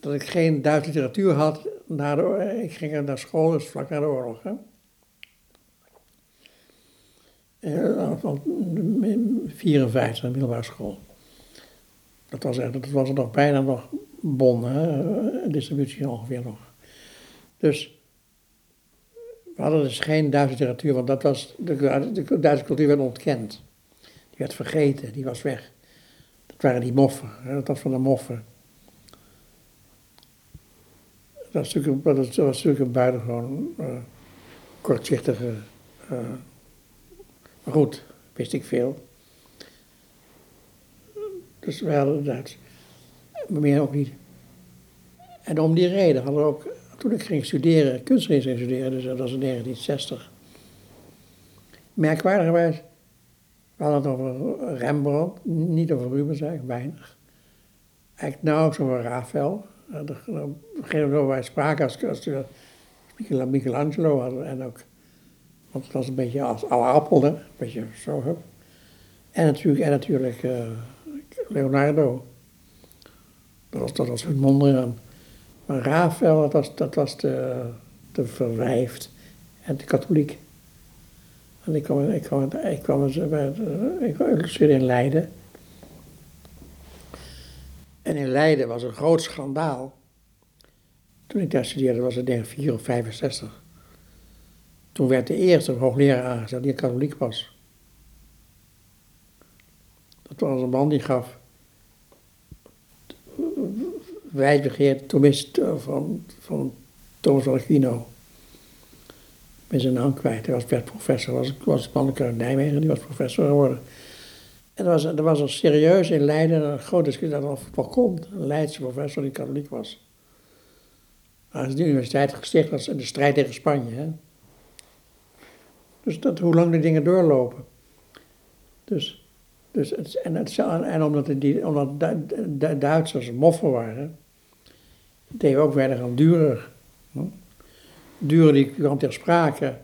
dat ik geen Duitse literatuur had. Ik ging naar school, dus vlak na de oorlog. Hè. 54, eh, middelbare school. Dat was, dat was er nog bijna nog bon, hè, distributie ongeveer nog. Dus we hadden dus geen Duitse literatuur, want dat was, de, de Duitse cultuur werd ontkend. Die werd vergeten, die was weg. Dat waren die moffen, hè, dat was van de moffen. Dat was natuurlijk, een buitengewoon uh, kortzichtige. Uh, maar goed, wist ik veel. Dus we hadden Duits. Maar meer ook niet. En om die reden hadden we ook, toen ik ging studeren, kunstgeschiedenis ging studeren, dus dat was in 1960. Merkwaardigerwijs, we hadden het over Rembrandt, niet over Rubens eigenlijk, weinig. Eigenlijk nauwelijks over Rafael. Degene waar wij spraken als, als, Michelangelo hadden en ook, want het was een beetje als alle appelde, een beetje zo. En natuurlijk, en natuurlijk uh, Leonardo. Dat was, dat was hun Mondriaan. Maar Rafael, dat was, dat was te, te verwijfd en te katholiek. En ik kwam, ik kwam, ik kwam, ik kwam in Leiden. En in Leiden was een groot schandaal. Toen ik daar studeerde, was het denk ik 4 of 65. Toen werd de eerste hoogleraar aangesteld die een katholiek was. Dat was een man die gaf wijdbegeerd Thomist van, van Thomas Aquino. Ben zijn naam kwijt. Hij was, werd professor. Was, was Manneke uit Nijmegen, die was professor geworden. En er was, er was een serieus in Leiden een groot discussie dat er komt. Een Leidse professor die katholiek was. Hij is de universiteit gesticht als in de strijd tegen Spanje. Hè? Dus dat, hoe lang die dingen doorlopen. Dus, dus het, en, het, en omdat, die, omdat Duitsers moffen waren, deden we ook verder aan durer. Durer die kwam ter sprake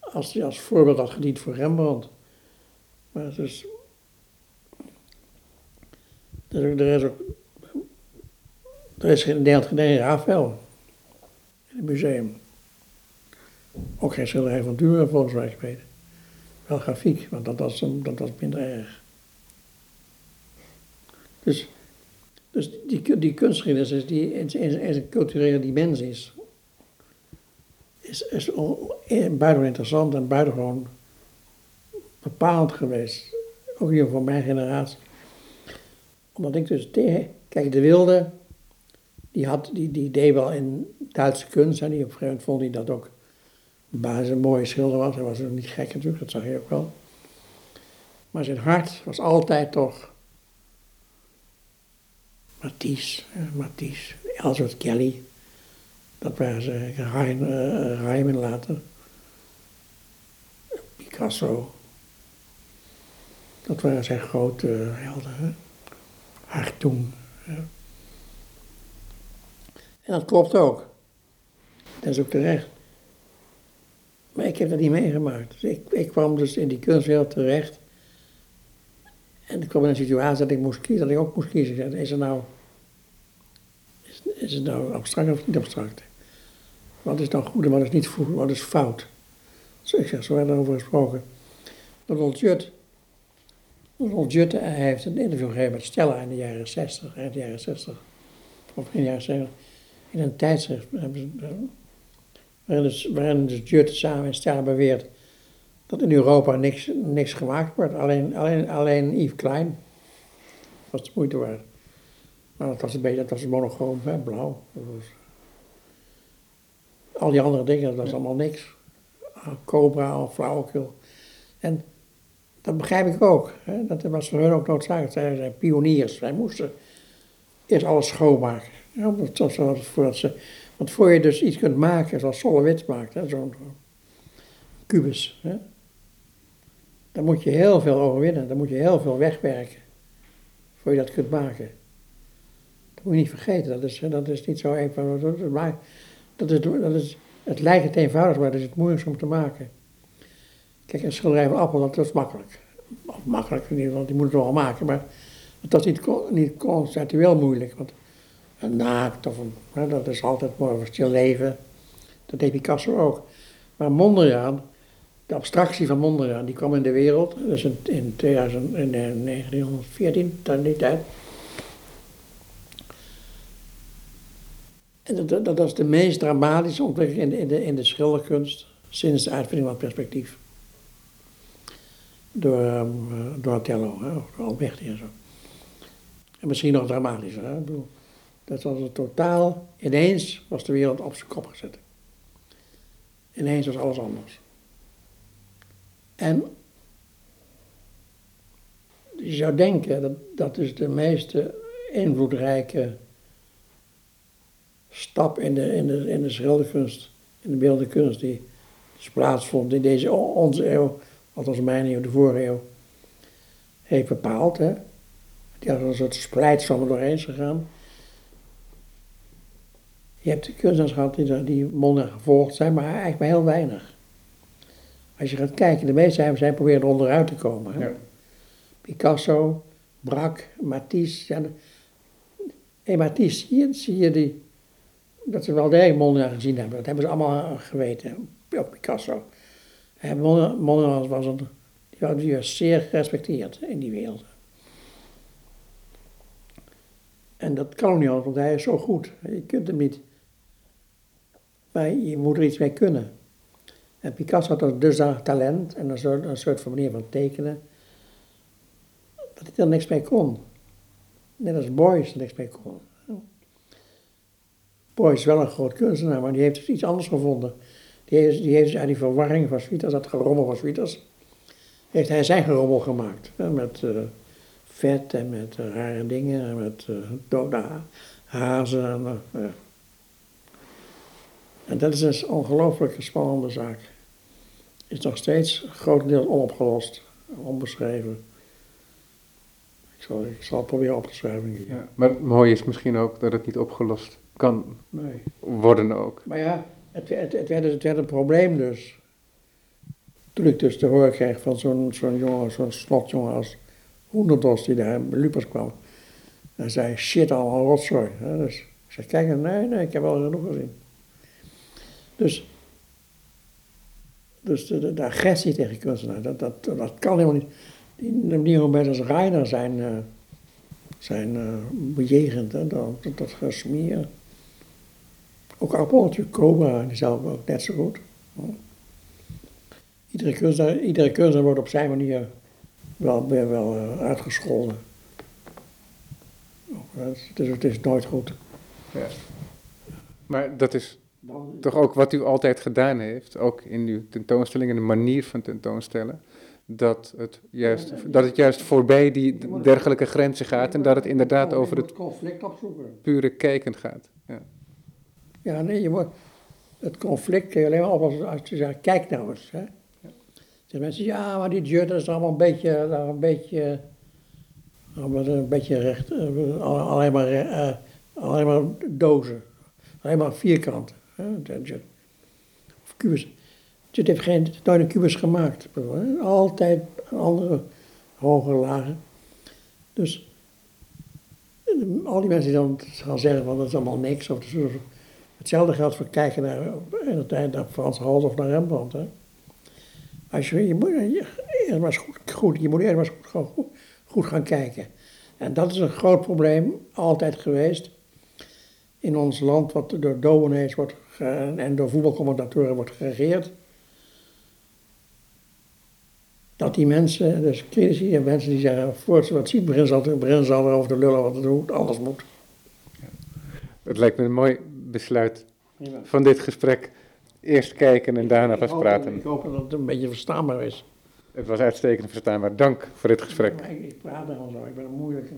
als als voorbeeld had gediend voor Rembrandt. Maar dus, er is ook, er is geen Nederland in het museum. Ook geen schilderij van Durer volgens mij geweten. Wel grafiek, want dat was, dat was minder erg. Dus, dus die, die kunstgeschiedenis die in, in, een culturele dimensie is, is, is buitengewoon interessant en buitengewoon bepaald geweest. Ook hier voor mijn generatie. Omdat ik dus tegen, kijk, de Wilde, die, had, die, die deed wel in Duitse kunst en die op een gegeven moment vond hij dat ook basis een mooie schilder was. Hij was ook niet gek natuurlijk, dat zag je ook wel. Maar zijn hart was altijd toch Matisse, Matisse, Ellsworth Kelly. Dat waren ze, Rijmen later. Picasso. Dat waren zijn grote helden. Hè? Hartung. En dat klopt ook. Dat is ook terecht. Maar ik heb dat niet meegemaakt. Dus ik, ik kwam dus in die kunstwereld terecht. En ik kwam in een situatie dat ik moest kiezen, dat ik ook moest kiezen. Is het nou, is, nou abstract of niet abstract? Wat is nou goed en wat is niet goed, wat is fout? Dus ik zeg, zo hebben we erover gesproken. Donald Jut, Jut heeft een interview gegeven met Stella in de jaren 60, eind de jaren 60, of in de jaren 70, in een tijdschrift waarin dus, waarin dus Jut samen met Stella beweert dat in Europa niks, niks gemaakt wordt. Alleen, alleen, alleen Yves Klein was de moeite waard. Maar dat was een beetje, dat was monochroom, hè, blauw. Was, al die andere dingen, dat was allemaal niks. Cobra of flauwekul. En dat begrijp ik ook. Hè? Dat was voor hun ook noodzakelijk. Zij zijn pioniers. Zij moesten eerst alles schoonmaken. Ja, voordat ze want voor je dus iets kunt maken, zoals Solowitz maakt, zo'n kubus, hè, dan moet je heel veel overwinnen, dan moet je heel veel wegwerken, voor je dat kunt maken. Dat moet je niet vergeten, dat is, dat is niet zo eenvoudig. Maar dat is, het lijkt het eenvoudig, maar dat is het moeilijkste om te maken. Kijk, een schilderij van appel, dat is makkelijk. Of makkelijk in ieder geval, die moet het wel maken, maar dat is niet, niet conceptueel moeilijk. Want een naakt of een, dat is altijd mooi voor stil leven. Dat deed Picasso ook. Maar Mondriaan, de abstractie van Mondriaan, die kwam in de wereld, dus in, in, 2000, in 1914, in die tijd. En dat, dat, is de meest dramatische ontwikkeling in de, in de, in de schilderkunst sinds de uitvinding van perspectief. Door um, Donatello, hè, door Alberti en zo. En misschien nog dramatischer. Hè? dat was het totaal, ineens was de wereld op zijn kop gezet. Ineens was alles anders. En je zou denken dat dat is de meest invloedrijke stap in de, in de, in de schilderkunst, in de beeldende kunst, die plaatsvond in deze onze eeuw, althans mijn eeuw, de vorige eeuw, heeft bepaald. Hè? Die had een soort splijtsom doorheen gegaan. Je hebt de kunstenaars gehad die, die monden gevolgd zijn, maar eigenlijk maar heel weinig. Als je gaat kijken, de meeste zijn, zijn proberen onderuit te komen. Hè? Ja. Picasso, Braque, Matisse. Ja, hey, Matisse, zie zie je die, dat ze wel degelijk Mondriaan gezien hebben. Dat hebben ze allemaal geweten. Ook Picasso. Mondriaan was een, was zeer gerespecteerd in die wereld. En dat kan niet altijd, want hij is zo goed. Je kunt hem niet. Maar je moet er iets mee kunnen. En Picasso had dus dat talent en een soort, een soort van manier van tekenen, dat hij er niks mee kon. Net als Boyce er niks mee kon. Boyce is wel een groot kunstenaar, maar die heeft dus iets anders gevonden. Heeft dus uit die verwarring van Swieters, dat gerommel van Swieters, heeft hij zijn gerommel gemaakt. Met uh, vet en met uh, rare dingen en met uh, dode hazen. En, en dat is een ongelooflijk spannende zaak. Is nog steeds grotendeels onopgelost, onbeschreven. Ik zal, ik zal het proberen op te schrijven. Ja, maar het mooie is misschien ook dat het niet opgelost kan nee. worden ook. Maar ja, het, het, het, werd, een probleem dus. Toen ik dus te horen kreeg van zo'n zo'n jongen, zo'n slotjongen als Hoenderdos die daar bij Lupas kwam. En zei, shit, allemaal rotzooi. Dus ik zei, kijk, nee, nee, ik heb wel genoeg gezien. Dus, dus de, de, agressie tegen kunstenaar, dat, dat, dat kan helemaal niet. Die, die mensen als Reiner zijn, uh, zijn uh, bejegend, dat, dat, dat. Ook natuurlijk, Cobra, die zelf ook net zo goed. Iedere kunstenaar, iedere kunstenaar wordt op zijn manier wel, wel uh, uitgescholden. Het is, het is nooit goed. Ja. Maar dat is toch ook wat u altijd gedaan heeft, ook in uw tentoonstelling en de manier van tentoonstellen, dat het juist, dat het juist voorbij die dergelijke grenzen gaat en dat het inderdaad over het conflict opzoeken. pure kijken gaat. Ja. Ja, nee, je moet, het conflict kun je alleen maar op als, als je zegt, kijk nou eens. Hè. Ja. mensen, ja, maar die jut is allemaal een beetje, een beetje, een beetje recht, eh, alleen maar, uh, alleen maar dozen, alleen maar vierkanten. Of kubus. Heeft geen, nooit een kubus gemaakt. Altijd andere, hoger, lager. Dus al die mensen die dan gaan zeggen van dat is allemaal niks. Of hetzelfde geldt voor kijken naar, in de tijd naar Frans Hals of naar Rembrandt. Hè. Als je, je moet eerst maar goed, goed, je moet eerst maar goed, goed, gaan kijken. En dat is een groot probleem, altijd geweest in ons land, wat door dominees wordt en door voetbalcommentatoren wordt geregeerd. Dat die mensen, dus critici en mensen die zeggen, voor ze wat ziet, beginnen ze al, beginnen ze al over te lullen wat het moet, alles moet. Het lijkt me een mooi besluit van dit gesprek. Eerst kijken en daarna pas praten. Ik hoop dat het een beetje verstaanbaar is. Het was uitstekend verstaanbaar. Dank voor dit gesprek. ik, praat er al zo, ik ben een moeilijke.